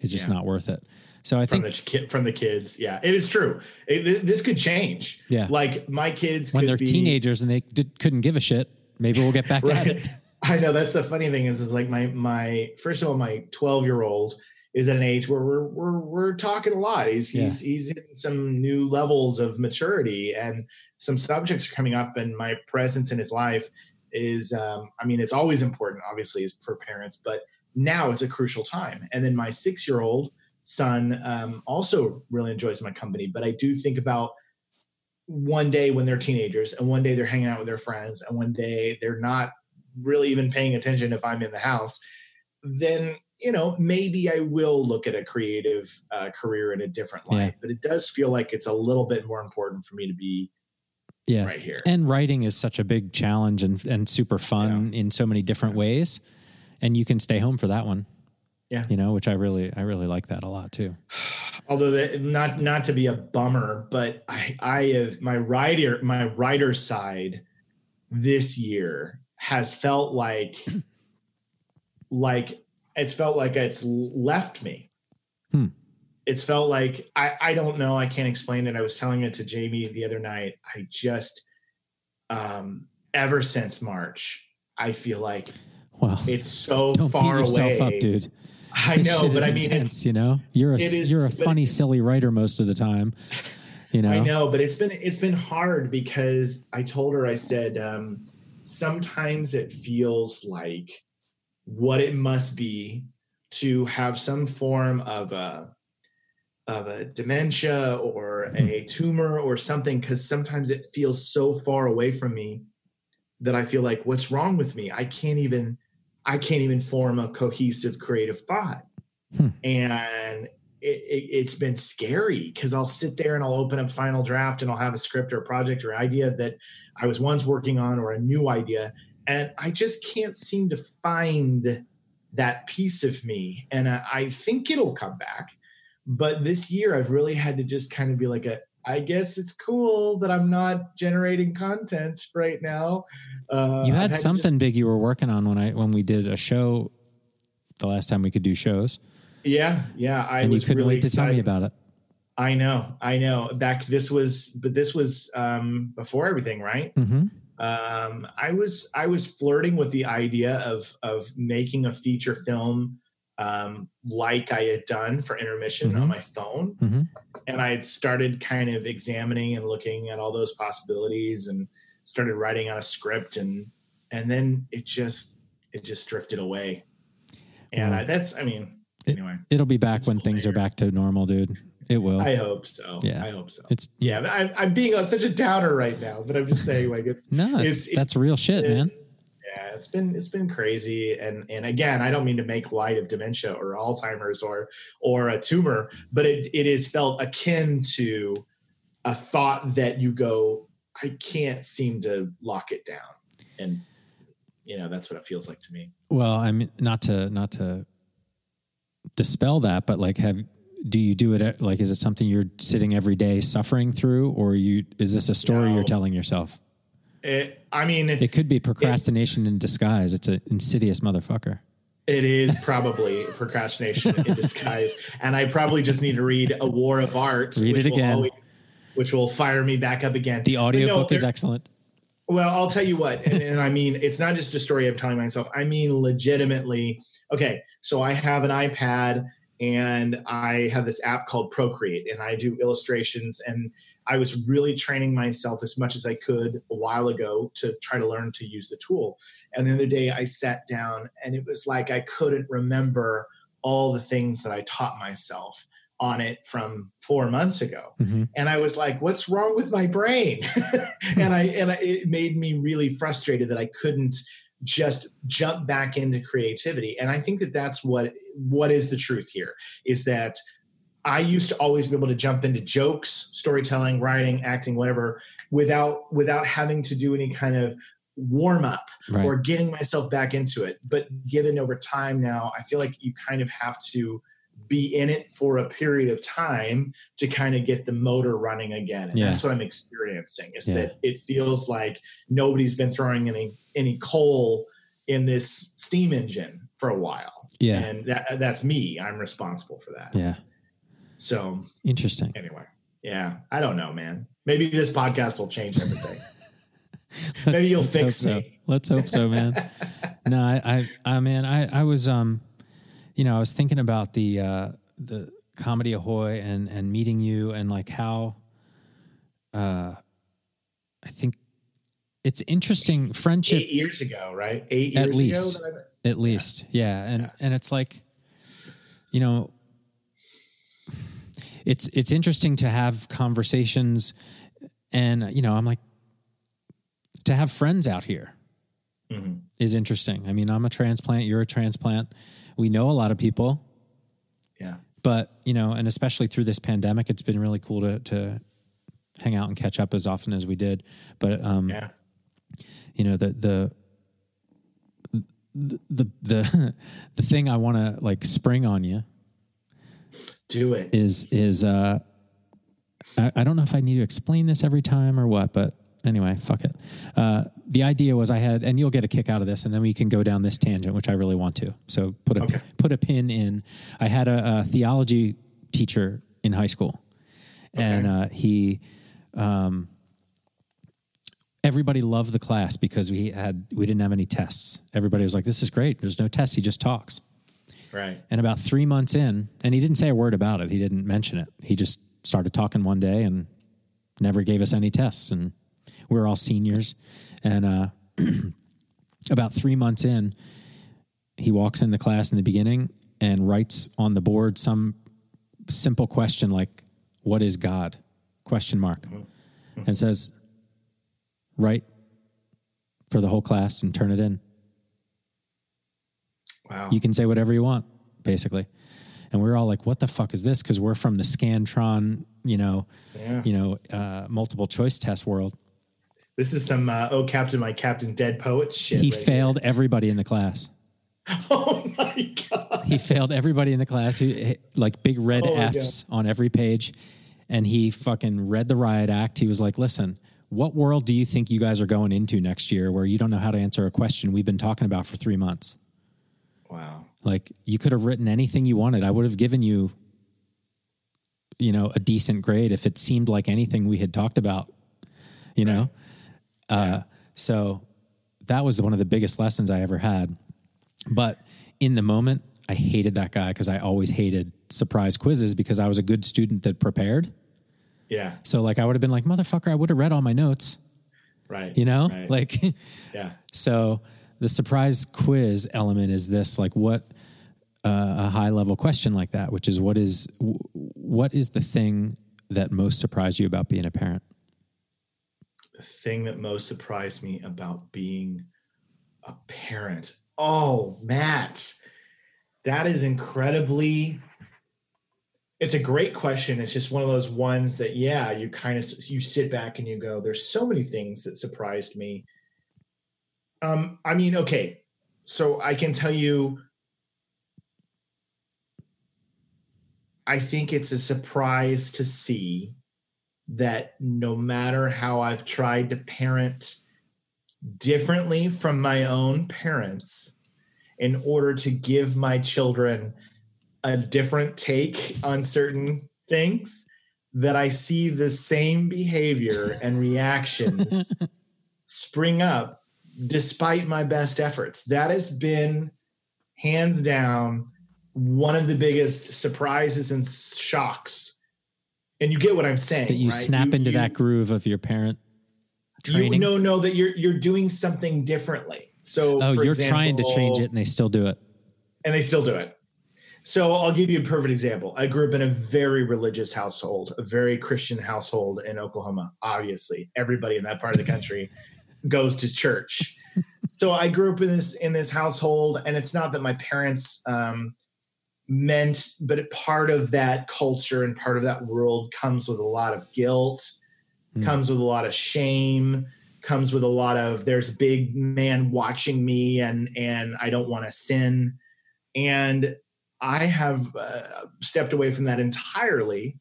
it's just Yeah. not worth it so i From think the kid, from the kids. Yeah. It is true. It, th- this could change. Yeah. Like my kids when they're be, teenagers and they did, couldn't give a shit maybe we'll get back at it I know that's the funny thing is, is like my my first of all, my 12 year old is at an age where we're we're we're talking a lot. He's he's he's in some new levels of maturity and some subjects are coming up, and my presence in his life is um, I mean, it's always important, obviously, is for parents, but now it's a crucial time. And then my six year old son um, also really enjoys my company, but I do think about one day when they're teenagers and one day they're hanging out with their friends and one day they're not really even paying attention if I'm in the house, then you know maybe I will look at a creative uh, career in a different light. Yeah. But it does feel like it's a little bit more important for me to be yeah right here. and writing is such a big challenge and, and super fun in so many different ways and you can stay home for that one. Yeah. you know, which I really I really like that a lot too. although that, not not to be a bummer, but I I have my writer my writer side this year has felt like like it's felt like it's left me. Hmm. It's felt like I I don't know I can't explain it. I was telling it to Jamie the other night. I just um ever since March I feel like Well, it's so don't beat far yourself away. up, dude. I This know, but I mean, intense, it's you know, you're a is- you're a funny, silly writer most of the time. You know, I know, but it's been it's been hard because I told her I said um, sometimes it feels like what it must be to have some form of a of a dementia or a tumor or something because sometimes it feels so far away from me that I feel like what's wrong with me? I can't even I can't even form a cohesive creative thought. Hmm. And it, it, it's been scary because I'll sit there and I'll open up Final Draft and I'll have a script or a project or idea that I was once working on or a new idea, and I just can't seem to find that piece of me. And I, I think it'll come back, but this year I've really had to just kind of be like a. I guess it's cool that I'm not generating content right now. Uh, you I've had something just- big you were working on when I when we did a show the last time we could do shows, yeah, yeah. I and you couldn't really wait to tell me excited. about it. I know, I know. Back this was, but this was um, before everything, right? hmm Um, I was I was flirting with the idea of of making a feature film um, like I had done for intermission on Mhm. my phone, Mhm. and I had started kind of examining and looking at all those possibilities, and started writing on a script, and and then it just it just drifted away, and Well, I, that's I mean it- anyway. It'll be back when things are back to normal, dude. It will. I hope so. Yeah. I hope so. it's Yeah, I'm, I'm being on such a downer right now, but I'm just saying, like it's no, it's, it's- that's real shit, man. Yeah, it's been it's been crazy, and and again, I don't mean to make light of dementia or Alzheimer's or or a tumor, but it it is felt akin to a thought that you go, I can't seem to lock it down, and you know that's what it feels like to me. Well, I mean, not to not to dispel that, but like, have do you do it? At, like, is it something you're sitting every day suffering through, or you is this a story No. you're telling yourself? It, I mean, It could be procrastination in disguise. It's an insidious motherfucker. It is probably procrastination in disguise, and I probably just need to read A War of Art. Read which it will again. always- which will fire me back up again. The audiobook no, is excellent. Well, I'll tell you what, and, and I mean, it's not just a story I'm telling myself. I mean, legitimately. Okay, so I have an iPad and I have this app called Procreate, and I do illustrations. And I was really training myself as much as I could a while ago to try to learn to use the tool. And the other day, I sat down, and it was like I couldn't remember all the things that I taught myself on it from four months ago Mhm. and I was like, "What's wrong with my brain?" and I and I, it made me really frustrated that I couldn't just jump back into creativity. And I think that that's what what is the truth here is that I used to always be able to jump into jokes, storytelling, writing, acting, whatever, without without having to do any kind of warm up Right. or getting myself back into it. But given over time now, I feel like you kind of have to be in it for a period of time to kind of get the motor running again. And Yeah. that's what I'm experiencing is Yeah. that it feels like nobody's been throwing any any coal in this steam engine for a while. yeah. And that, that's me. I'm responsible for that. Yeah. So Interesting. anyway, yeah, I don't know, man. Maybe this podcast will change everything. Maybe you'll fix hope me. So. Let's hope so, man. no, I, I, I, man, I, I was, um, you know, I was thinking about the, uh, the comedy ahoy and, and meeting you and like how, uh, I think it's interesting friendship Eight years ago, right? Eight At years least. ago. At least. Yeah. And, and it's like, you know, it's, it's interesting to have conversations and, you know, I'm like, to have friends out here Mhm. is interesting. I mean, I'm a transplant, you're a transplant. We know a lot of people, Yeah. but you know, and especially through this pandemic, it's been really cool to to hang out and catch up as often as we did. But um, Yeah. you know, the the the the the, the thing I want to like spring on you Do it. is is uh I, I don't know if I need to explain this every time or what, but anyway, fuck it. Uh, the idea was I had, and you'll get a kick out of this, and then we can go down this tangent, which I really want to. So put a Okay. put a pin in. I had a, a theology teacher in high school, and uh, he. Um, Everybody loved the class because we had we didn't have any tests. Everybody was like, "This is great. There's no tests. He just talks." Right. And about three months in, and he didn't say a word about it. He didn't mention it. He just started talking one day and never gave us any tests. And we were all seniors. And uh, about three months in, he walks in the class in the beginning and writes on the board some simple question like, "What is God?" Question mark, and says, "Write for the whole class and turn it in." Wow. you can say whatever you want, basically. And we are all like, "What the fuck is this?" Because we're from the Scantron, you know, Yeah. you know, uh, multiple choice test world. This is some uh, oh Captain My Captain Dead poet shit. He right failed everybody in the class. Oh my god. He failed everybody in the class. He, like big red Oh Fs on every page, and he fucking read the riot act. He was like, "Listen." What world do you think you guys are going into next year where you don't know how to answer a question we've been talking about for three months? Wow. Like you could have written anything you wanted. I would have given you, you know, a decent grade if it seemed like anything we had talked about, you know? Uh, so that was one of the biggest lessons I ever had. But in the moment, I hated that guy because I always hated surprise quizzes because I was a good student that prepared. Yeah. So like I would have been like, motherfucker, I would have read all my notes, Right. you know? Right. Like yeah. So the surprise quiz element is this: like, what uh, a high level question like that, which is what is what is the thing that most surprised you about being a parent? The thing that most surprised me about being a parent. Oh, Matt, that is incredibly. It's a great question. It's just one of those ones that, yeah, you kind of you sit back and you go, "There's so many things that surprised me." Um, I mean, okay, so I can tell you, I think it's a surprise to see that no matter how I've tried to parent differently from my own parents in order to give my children a different take on certain things, that I see the same behavior and reactions spring up despite my best efforts. That has been hands down one of the biggest surprises and shocks. And you get what I'm saying. That you right? snap into you- that groove of your parent you training. know know that you're you're doing something differently. So oh, you're trying to change it, and they still do it. and they still do it. So I'll give you a perfect example. I grew up in a very religious household, a very Christian household in Oklahoma. Obviously, everybody in that part of the country goes to church. So I grew up in this in this household, and it's not that my parents um, meant, but it, part of that culture and part of that world comes with a lot of guilt, Hmm. comes with a lot of shame, comes with a lot of there's a big man watching me, and and I don't want to sin, and I have uh, stepped away from that entirely.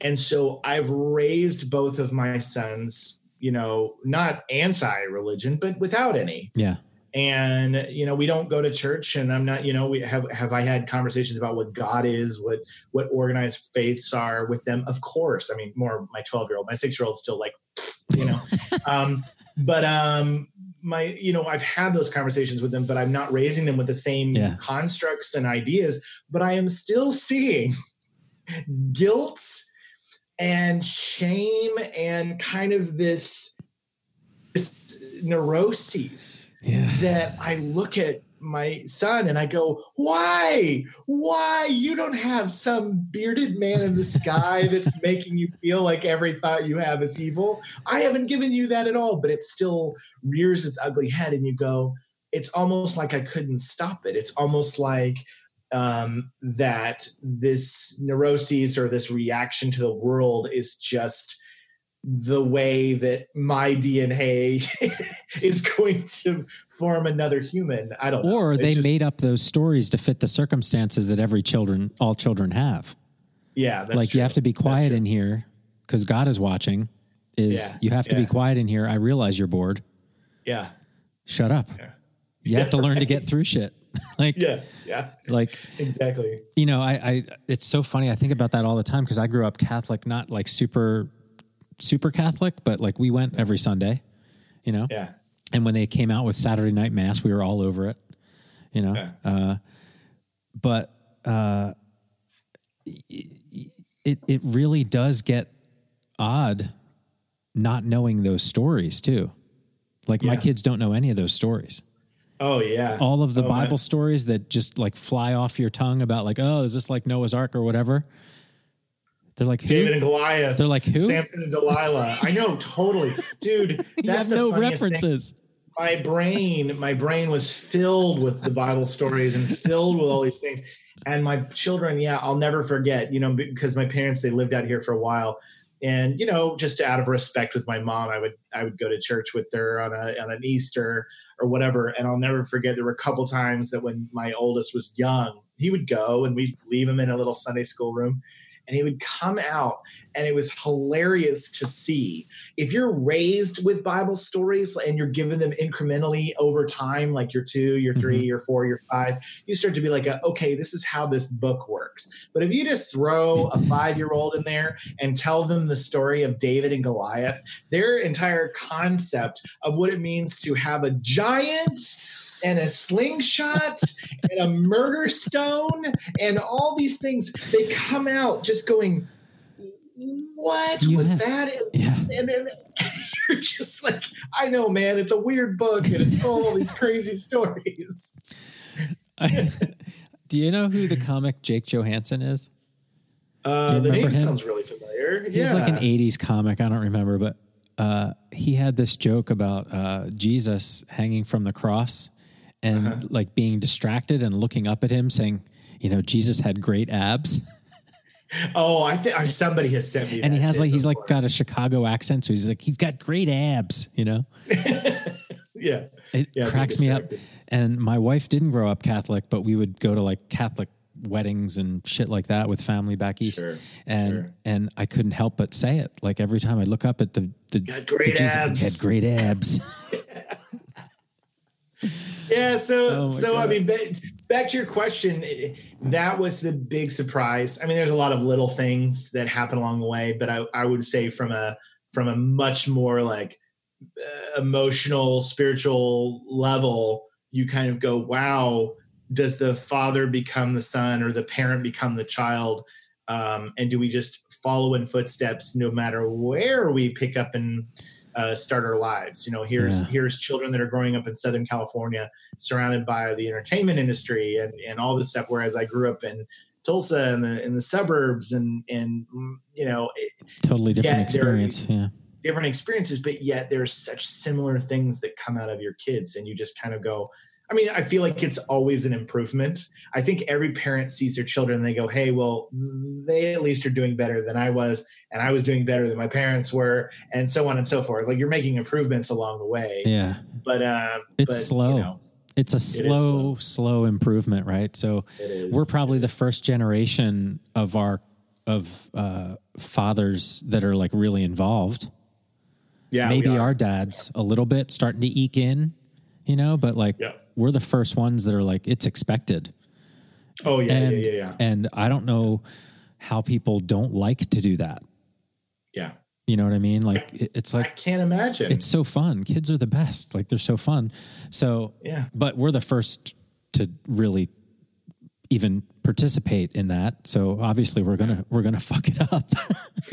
And so I've raised both of my sons, you know, not anti religion, but without any. Yeah, And, you know, we don't go to church and I'm not, you know, we have, have I had conversations about what God is, what, what organized faiths are with them? Of course. I mean, more my 12 year old, my six year old still like, you know, um, but, um, my, you know, I've had those conversations with them, but I'm not raising them with the same Yeah. constructs and ideas, but I am still seeing guilt and shame and kind of this, this neuroses yeah. that I look at my son and I go, why? Why? You don't have some bearded man in the sky that's making you feel like every thought you have is evil. I haven't given you that at all, but it still rears its ugly head. And you go, it's almost like I couldn't stop it. It's almost like um, that this neuroses or this reaction to the world is just the way that my DNA is going to form another human. I don't. Or It's they just- made up those stories to fit the circumstances that every children, all children have. yeah, that's like true. you have to be quiet in here because God is watching. Is Yeah, you have to be quiet in here. I realize you're bored. Yeah, Shut up. Yeah. You have to learn to get through shit. like, yeah, yeah, like exactly. you know, I, I, it's so funny. I think about that all the time because I grew up Catholic, not like super, super Catholic, but like we went every Sunday, you know? Yeah, And when they came out with Saturday Night Mass, we were all over it, you know? Yeah. Uh, but uh, it, it really does get odd not knowing those stories too. Like my kids don't know any of those stories. Oh yeah. All of the Oh, Bible man. stories that just like fly off your tongue about like, oh, is this like Noah's Ark or whatever? They're like, who? David and Goliath. They're like, who? Samson and Delilah. I know, totally, dude. you That's have the no funniest thing. references. my brain my brain was filled with the bible stories and filled with all these things and my children yeah i'll never forget you know because my parents they lived out here for a while and you know just out of respect with my mom i would i would go to church with her on a on an easter or whatever. And i'll never forget there were a couple times that when my oldest was young he would go and we'd leave him in a little sunday school room and he would come out and it was hilarious to see. If you're raised with bible stories and you're giving them incrementally over time like you're two you're mm-hmm. 3 you're four you're five you start to be like a, okay this is how this book works. But if you just throw a five year old in there and tell them the story of david and goliath their entire concept of what it means to have a giant and a slingshot and a murder stone and all these things they come out just going what You was have- that Yeah. and then you're just like i know man it's a weird book and it's full of all these crazy stories Do you know who the comic Jake Johannsen is? uh, the name him? sounds really familiar He yeah was like an 80s comic. I don't remember, but uh, he had this joke about uh, Jesus hanging from the cross and Uh-huh. like being distracted and looking up at him saying, you know, Jesus had great abs. Oh i think somebody has sent me And he has like, he's like got a Chicago accent. So he's like, he's got great abs, you know? yeah It Yeah, cracks me up. And my wife didn't grow up Catholic, but we would go to like Catholic weddings and shit like that with family back east. Sure, and sure. and I couldn't help but say it. Like every time I look up at the the, Got great the Jesus, abs. had great abs. Yeah, so Oh so I mean, back, back to your question, eh, that was the big surprise. I mean, there's a lot of little things that happen along the way, but I, I would say from a from a much more like uh, emotional, spiritual level, you kind of go, "Wow, does the father become the son, or the parent become the child?" Um, and do we just follow in footsteps no matter where we pick up and uh, start our lives? You know, here's Yeah. here's children that are growing up in Southern California, surrounded by the entertainment industry and and all this stuff. Whereas I grew up in Tulsa and the in the suburbs and and you know totally different experience. Yeah. different experiences, but yet there's such similar things that come out of your kids, and you just kind of go. I mean, I feel like it's always an improvement. I think every parent sees their children and they go, "Hey, well, they at least are doing better than I was, and I was doing better than my parents were, and so on and so forth." Like you're making improvements along the way, Yeah. but uh, It's but, slow. You know, It's a is slow, slow improvement, right? So it is. we're probably the first generation of our of uh, fathers that are like really involved. yeah, Maybe our dads a little bit starting to eke in, you know, but like Yeah. We're the first ones that are like it's expected. Oh yeah, and yeah, yeah, yeah, and I don't know how people don't like to do that. yeah. You know what I mean? Like it- it's I like can't imagine. it's so fun. Kids are the best. Like they're so fun. So yeah, but we're the first to really even participate in that. So obviously we're gonna we're gonna fuck it up.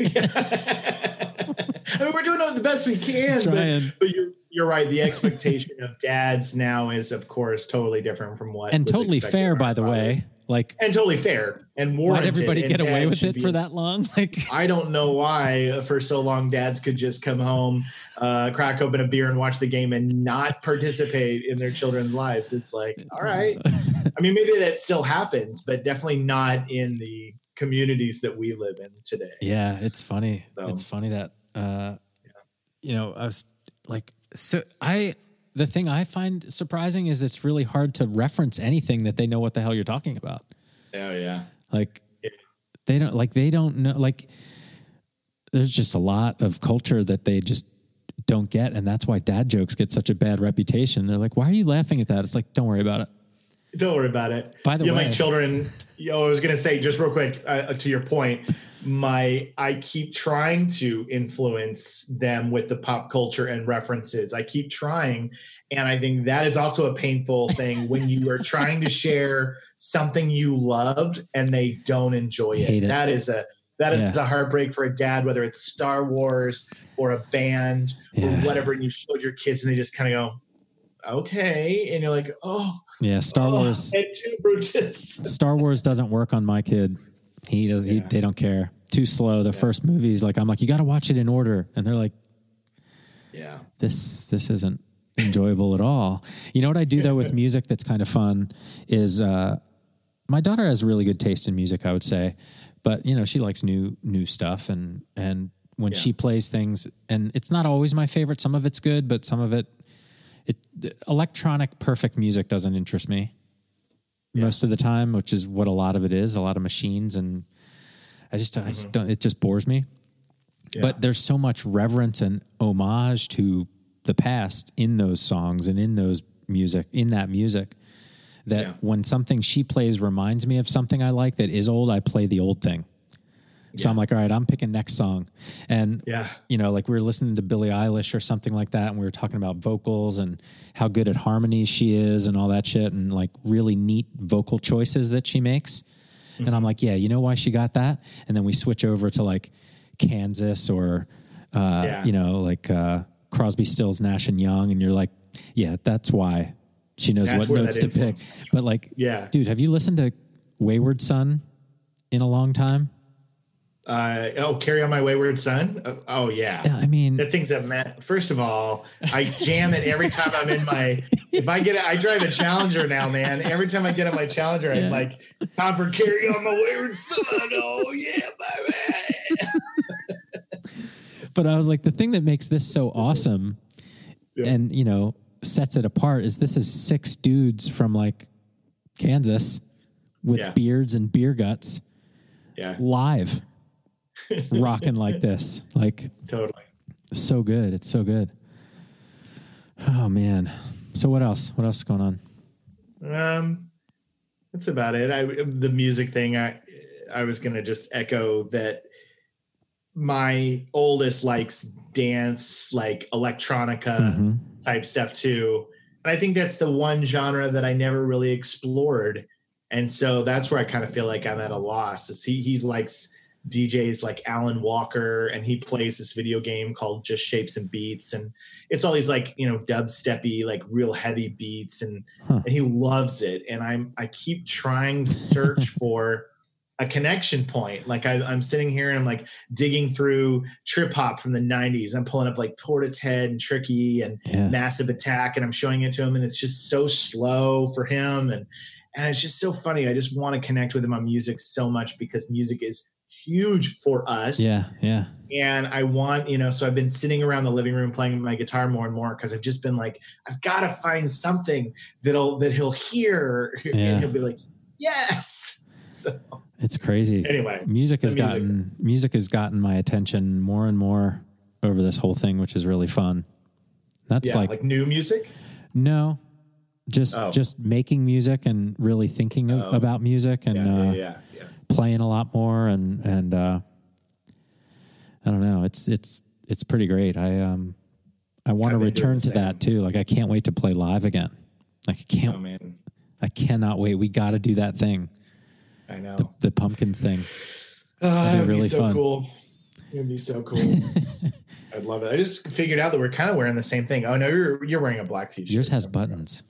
I mean, we're doing the best we can, but, but you're you're right. The expectation of dads now is, of course, totally different from what and totally fair, by the fathers. way. Like and totally fair and why'd warranted. everybody and get away with it be- for that long? Like I don't know why, for so long, dads could just come home, uh, crack open a beer, and watch the game, and not participate in their children's lives. It's like, all right. I mean, maybe that still happens, but definitely not in the communities that we live in today. Yeah, it's funny. So- It's funny that uh, you know, I was like, so I. The thing I find surprising is it's really hard to reference anything that they know what the hell you're talking about. Oh yeah. Like they don't like they don't know like there's just a lot of culture that they just don't get and that's why dad jokes get such a bad reputation. They're like, "Why are you laughing at that?" It's like, "Don't worry about it." Don't worry about it. By the yeah, way- my children. Yo, I was gonna say just real quick uh, to your point. My I keep trying to influence them with the pop culture and references. I keep trying, and I think that is also a painful thing when you are trying to share something you loved and they don't enjoy it. It. That is a that is Yeah. a heartbreak for a dad, whether it's Star Wars or a band or whatever. And you showed your kids and they just kind of go, "Okay," and you're like, "Oh." Yeah, Star Oh, Wars and two Brutus. Star Wars doesn't work on my kid. He does he they don't care. Too slow. The first movie's like I'm like, "You got to watch it in order." And they're like, Yeah. this this isn't enjoyable at all. You know what I do though with music that's kind of fun is uh my daughter has really good taste in music, I would say. But you know, she likes new new stuff and and when Yeah. she plays things and it's not always my favorite, some of it's good, but some of it it electronic perfect music doesn't interest me most of the time, which is what a lot of it is, a lot of machines and I just I just mm-hmm. don't it just bores me but there's so much reverence and homage to the past in those songs and in those music in that music that Yeah. when something she plays reminds me of something I like that is old, I play the old thing. So I'm like, all right, I'm picking next song. And Yeah. you know, like we were listening to Billie Eilish or something like that, and we were talking about vocals and how good at harmonies she is and all that shit, and like really neat vocal choices that she makes. And I'm like, yeah, you know why she got that? And then we switch over to like Kansas or, uh, Yeah. you know, like uh, Crosby, Stills, Nash and Young, and you're like, yeah, that's why she knows That's what notes to pick. But like, Yeah. dude, have you listened to Wayward Son in a long time? Uh, oh, carry on my wayward son. Oh, oh, yeah. Yeah, I mean, The things that meant. First of all, I jam it every time I'm in my. If I get, it, I drive a Challenger now, man. Every time I get in my Challenger, Yeah. I'm like, it's time for carry on my wayward son. Oh yeah, baby. but I was like, the thing that makes this so awesome Yeah. and, you know, sets it apart is this is six dudes from like Kansas with beards and beer guts Yeah, live rocking like this. Like, totally. so good. It's so good. Oh, man. So, what else? What else is going on? Um, that's about it. I the music thing. I I was gonna just echo that. My oldest likes dance, like electronica Mhm. type stuff too, and I think that's the one genre that I never really explored, and so that's where I kind of feel like I'm at a loss. Is he he likes DJs like Alan Walker, and he plays this video game called Just Shapes and Beats, and it's all these like you know dubsteppy, like real heavy beats, and Huh. and he loves it. And I'm I keep trying to search for a connection point. Like I, I'm sitting here and I'm like digging through trip hop from the 90s. I'm pulling up like Portishead and Tricky and Yeah. Massive Attack, and I'm showing it to him, and it's just so slow for him, and and it's just so funny. I just want to connect with him on music so much because music is huge for us Yeah. Yeah. and I want, you know, so I've been sitting around the living room playing my guitar more and more because I've just been like, I've got to find something that'll that he'll hear, Yeah. and he'll be like, yes. So It's crazy. anyway, music has music. gotten music has gotten my attention more and more over this whole thing, which is really fun. That's yeah, like, like, new music. no, just Oh. just making music and really thinking Oh. about music and Yeah, uh, yeah. Playing a lot more and and uh, I don't know. It's it's it's pretty great. I um I want to I've been doing return to that too. Like I can't wait to play live again. Like I can't Oh man, I cannot wait. We got to do that thing, I know. the, the pumpkins thing. Oh, that'd really be so fun. cool. It'd be so cool. I'd love it. I just figured out that we're kind of wearing the same thing. Oh no, you're you're wearing a black t-shirt. Yours has buttons.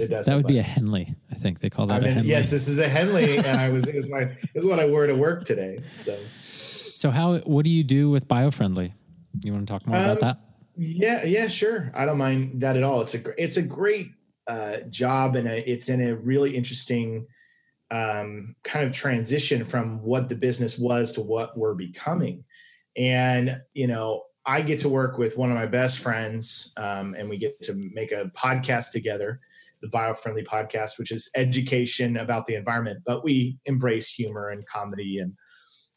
It does That would be a. Henley. I think they call that I a mean, Henley. yes, this is a Henley, and I was it was my it was what I wore to work today. So So how? What do you do with biofriendly? You want to talk more about Um, that? Yeah, yeah, sure. I don't mind that at all. It's a it's a great uh, job, and a, it's in a really interesting um, kind of transition from what the business was to what we're becoming. And you know, I get to work with one of my best friends, um, and we get to make a podcast together, the Biofriendly Podcast, which is education about the environment, but we embrace humor and comedy and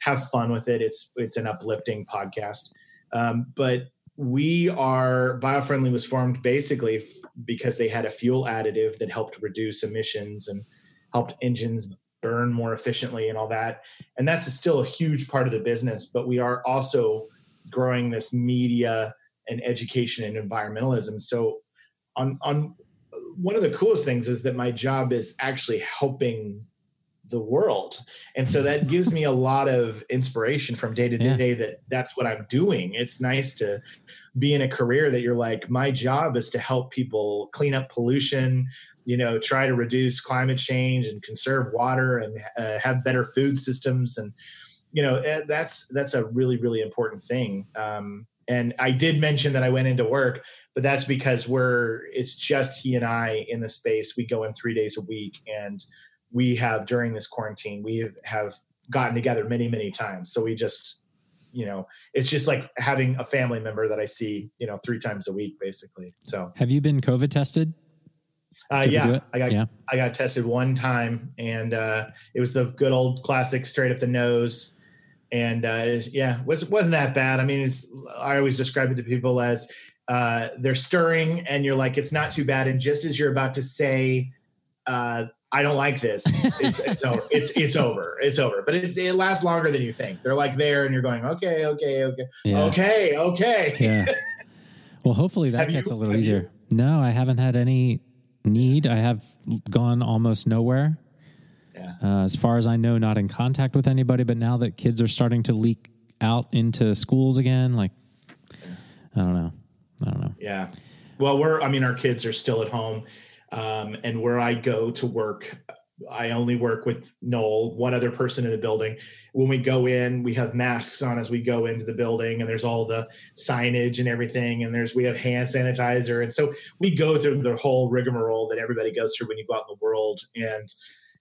have fun with it. It's it's an uplifting podcast, um, but we are biofriendly was formed basically f- because they had a fuel additive that helped reduce emissions and helped engines burn more efficiently and all that. And that's still a huge part of the business but we are also growing this media and education and environmentalism. So on on one of the coolest things is that my job is actually helping the world. And so that gives me a lot of inspiration from day to Yeah. day that that's what i'm doing. It's nice to be in a career that you're like my job is to help people clean up pollution you know try to reduce climate change and conserve water and uh, have better food systems. And you know eh, that's that's a really really important thing. Um, and i did mention that i went into work but that's because we're it's just he and i in the space we go in three days a week and we have during this quarantine we have, have gotten together many many times so we just you know it's just like having a family member that i see you know three times a week basically so Have you been COVID tested? uh, Did you do yeah i got yeah. I got tested one time, and uh, it was the good old classic straight up the nose. And uh, yeah, was wasn't that bad. I mean, it's I always describe it to people as uh, they're stirring, and you're like, it's not too bad. And just as you're about to say, uh, I don't like this, it's it's over. It's it's over. It's over. But it, it lasts longer than you think. They're like there, and you're going, okay, okay, okay, Yeah. okay, okay. Yeah. Well, hopefully that Have you- gets a little easier. No, I haven't had any need. I have gone almost nowhere. Yeah. Uh, as far as I know, not in contact with anybody. But now that kids are starting to leak out into schools again, like I don't know, I don't know. Yeah. Well, we're, I mean, our kids are still at home. Um, and where I go to work, I only work with Noel, one other person in the building. When we go in, we have masks on as we go into the building, and there's all the signage and everything. And there's, we have hand sanitizer. And so we go through the whole rigmarole that everybody goes through when you go out in the world. And,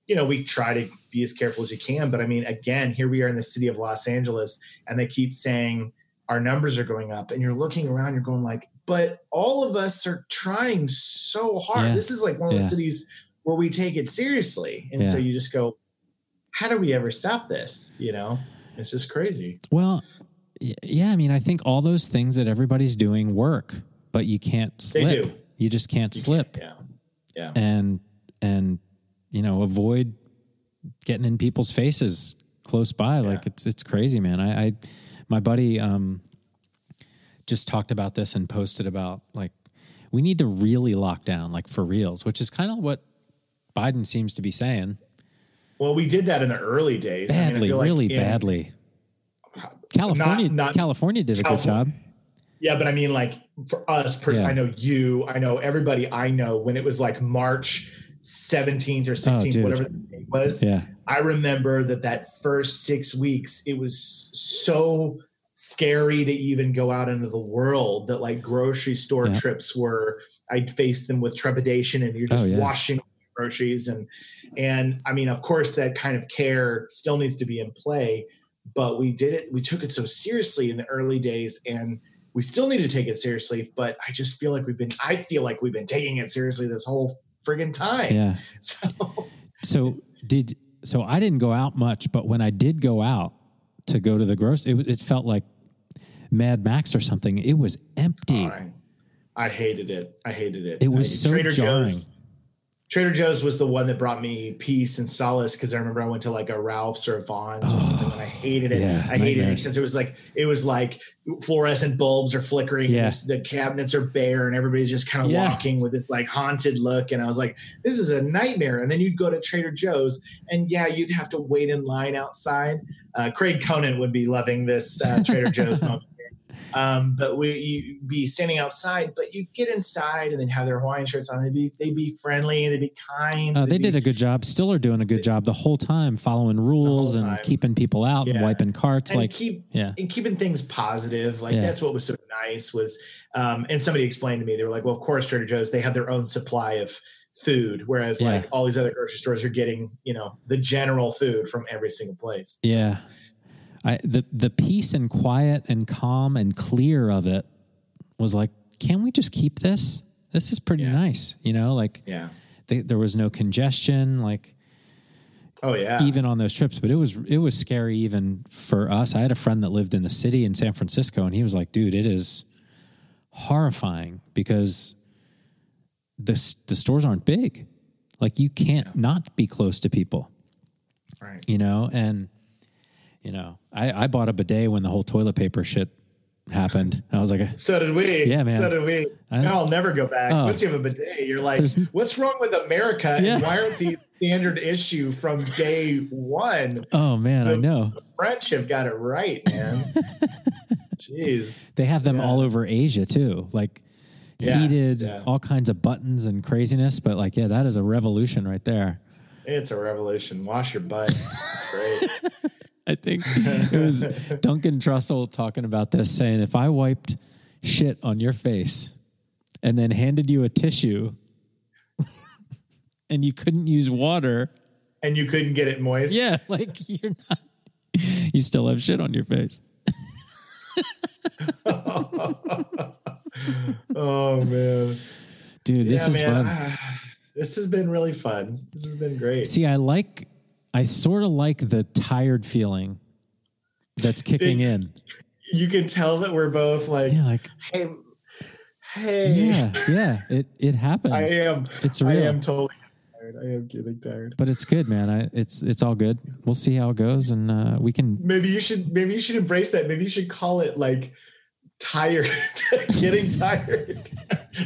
you know, we try to be as careful as you can. But I mean, again, here we are in the city of Los Angeles, and they keep saying, our numbers are going up and you're looking around you're going like but all of us are trying so hard. Yeah. this is like one of Yeah. the cities where we take it seriously. And so you just go how do we ever stop this? You know? It's just crazy. Well, yeah, I mean, I think all those things that everybody's doing work, but you can't They slip. do. You just can't slip. yeah. Yeah. And and you know avoid getting in people's faces close by. Like it's it's crazy man. I, I my buddy um just talked about this and posted about like we need to really lock down like for reals which is kind of what biden seems to be saying well we did that in the early days I mean, I badly feel like really in- badly california not- california did a good job Yeah, but I mean, like for us, personally, Yeah. I know you, I know everybody I know. When it was like March seventeenth or oh, sixteenth, dude. whatever the date was, yeah I remember that that first six weeks, it was so scary to even go out into the world that like grocery store Yeah. trips were. I'd face them with trepidation, and you're oh, just Oh, yeah. washing groceries and and I mean, of course, that kind of care still needs to be in play. But we did it. We took it so seriously in the early days, and we still need to take it seriously. But I just feel like we've been. I feel like we've been taking it seriously this whole friggin' time. yeah So So did so I didn't go out much, but when I did go out to go to the grocery, it, it felt like Mad Max or something. It was empty. I, I hated it. I hated it. It was so Trader jarring. Joe's. Trader Joe's was the one that brought me peace and solace because I remember I went to like a Ralph's or Vaughn's or something and I hated it. yeah, I hated nightmares. it because it was like it was like fluorescent bulbs are flickering. Yeah. The cabinets are bare and everybody's just kind of Yeah. walking with this like haunted look. And I was like, this is a nightmare. And then you'd go to Trader Joe's and yeah, you'd have to wait in line outside. Uh, Craig Conan would be loving this uh, Trader Joe's moment. Um, but we you'd be standing outside, but you get inside and then have their Hawaiian shirts on. They'd be they'd be friendly, they'd be kind. Uh, they be- did a good job. Still are doing a good job the whole time, following rules and keeping people out and wiping carts. and like, keep yeah, and keeping things positive. Like Yeah. that's what was so nice was. Um, and somebody explained to me they were like, well, of course Trader Joe's they have their own supply of food, whereas Yeah. like all these other grocery stores are getting you know the general food from every single place. yeah. I the the peace and quiet and calm and clear of it was like, can we just keep this? This is pretty Yeah. nice, you know. Like Yeah. th- there was no congestion, like Oh yeah. even on those trips. But it was it was scary even for us. I had a friend that lived in the city in San Francisco, and he was like, "Dude, it is horrifying because the the stores aren't big. Like you can't not be close to people." right. you know and you know i i bought a bidet when the whole toilet paper shit happened i was like uh, So did we. Yeah, man. So did we. I'll never go back. Oh. Once you have a bidet, you're like, what's wrong with America? Yeah. And why aren't these standard issue from day one? oh man i know. The- French have got it right, man. Jeez. they have them Yeah. all over asia too like Yeah, heated all kinds of buttons and craziness but like yeah that is a revolution right there It's a revolution. Wash your butt. Great. i think it was duncan trussell talking about this saying if i wiped shit on your face and then handed you a tissue and you couldn't use water And you couldn't get it moist. Yeah, like you're not. You still have shit on your face. Oh man. Dude, this yeah, is man. fun. This has been really fun. This has been great. See, I like, I sort of like the tired feeling that's kicking in. You can tell that we're both like, Yeah, like, hey, hey. yeah, yeah, it it happens. I am. It's real. I am totally tired. I am getting tired. but it's good, man. I, it's it's all good. We'll see how it goes, and uh, we can. Maybe you should. Maybe you should embrace that. Maybe you should call it like tired, getting tired,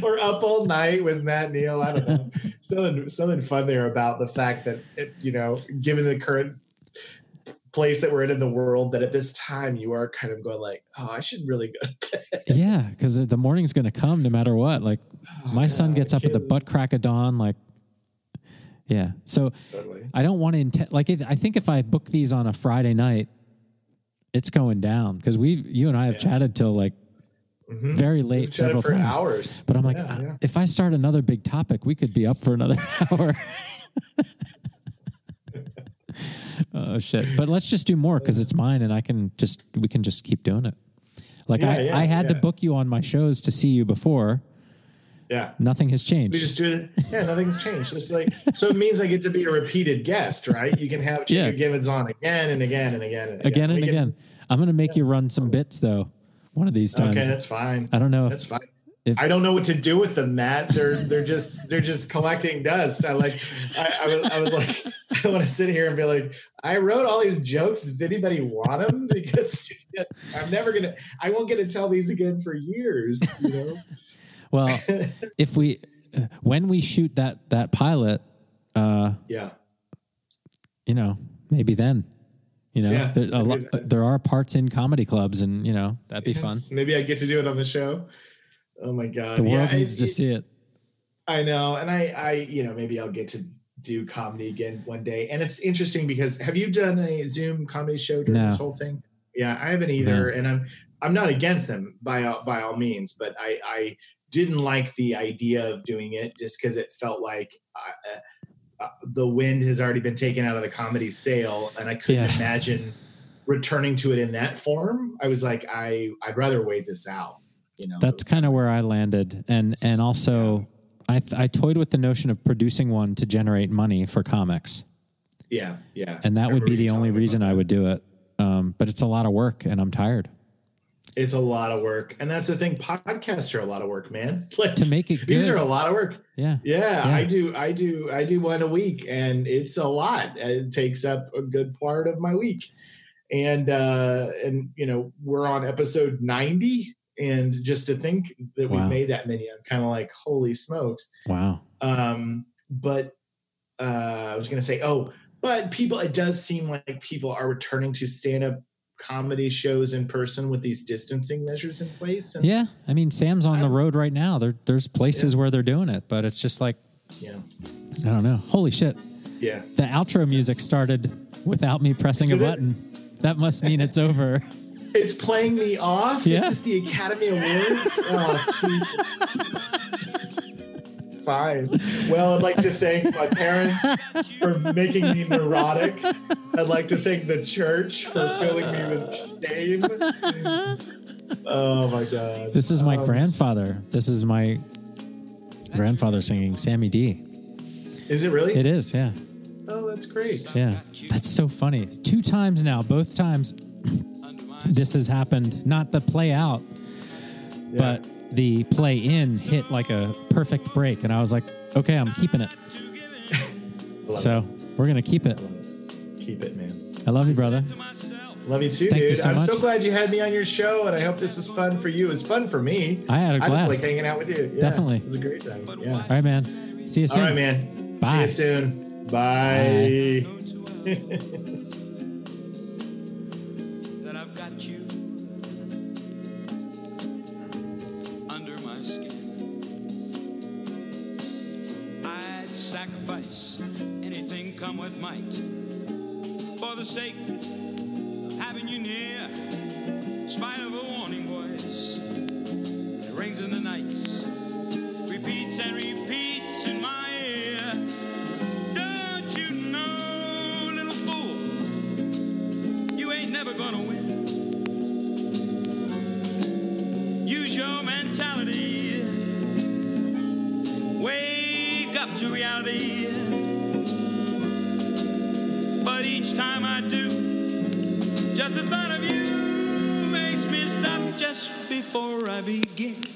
or up all night with Matt Neal. I don't know. something something fun there about the fact that it, you know, given the current place that we're in in the world, that at this time you are kind of going like, oh, I should really go. to bed. Yeah, because the morning's going to come no matter what. Like, oh, my son gets up at the butt crack of dawn. Like, yeah. So Totally. I don't want to intend like it, I think if I book these on a Friday night, it's going down because we've you and I have Yeah. chatted till like Mhm. very late We've several for times. hours. But I'm like, Yeah, uh, yeah. if I start another big topic, we could be up for another hour. oh shit! But let's just do more because it's mine, and I can just we can just keep doing it. Like Yeah, I, yeah, I had to book you on my shows to see you before. Yeah. Nothing has changed. We just do it. Yeah, nothing's changed. It's like so it means I get to be a repeated guest, right? You can have Yeah. Givens on again and again and again and again. again and We can- again. I'm gonna make you run some bits though, one of these times. Okay, that's fine. I don't know if That's fine. if- I don't know what to do with them, Matt. They're they're just they're just collecting dust. I like I, I was I was like I want to sit here and be like I wrote all these jokes. Does anybody want them? Because I'm never gonna I won't get to tell these again for years. You know. Well, if we when we shoot that that pilot, uh, Yeah. you know, maybe then, you know, Yeah, there, a lo- there are parts in comedy clubs, and you know that'd be fun. Maybe I get to do it on the show. Oh my god. The world Yeah, needs it- to see it. I know, and I, I, you know, maybe I'll get to do comedy again one day. And it's interesting because have you done a Zoom comedy show during No. this whole thing? Yeah, I haven't either, No. and I'm, I'm not against them by all, by all means, but I, I didn't like the idea of doing it just because it felt like uh, uh, the wind has already been taken out of the comedy sail, and I couldn't Yeah. imagine returning to it in that form. I was like, I, I'd rather wait this out. You know, That's kind of where I landed, and and also I th- I toyed with the notion of producing one to generate money for comics, yeah, yeah, and that would be the only reason I would do it. Um, but it's a lot of work, and I'm tired. It's a lot of work, and that's the thing. Podcasts are a lot of work, man. Like To make it these are a lot of work. Yeah, Yeah, Yeah. I do. I do. I do one a week, and it's a lot. It takes up a good part of my week, and uh, and you know we're on episode ninety, and just to think that Wow. we've made that many, I'm kind of like, holy smokes. wow. Um, but uh, I was gonna say, oh, but people, it does seem like people are returning to stand up comedy shows in person with these distancing measures in place. And, Yeah, I mean Sam's on the I'm- road right now. There, there's places where they're doing it, but it's just like yeah, I don't know. Holy shit! yeah. The outro music started without me pressing a Did it? button. That must mean it's over. It's playing me off. Yeah. This is the Academy Awards. oh, Jesus. fine. Well, I'd like to thank my parents for making me neurotic. I'd like to thank the church for filling me with shame. Oh my god. This is my Um, grandfather. This is my grandfather singing Sammy D. Is it really? It is, yeah. Oh, that's great. Yeah. That's so funny. Two times now, both times this has happened. Not the play out, but the play in hit like a perfect break. And I was like, okay, I'm keeping it. Love So we're going to keep it. it. keep it, man. I love you, brother. Love you too, Thank you dude. so I'm so glad you had me on your show, and I hope this was fun for you. It was fun for me. I had a I just blast. like hanging out with you. Yeah, Definitely. It was a great time. Yeah. All right, man. See you soon. right, man. Bye. See you soon. Bye. that come what might for the sake of having you near. In spite of a warning voice that rings in the nights, repeats and repeats just the thought of you makes me stop just before I begin.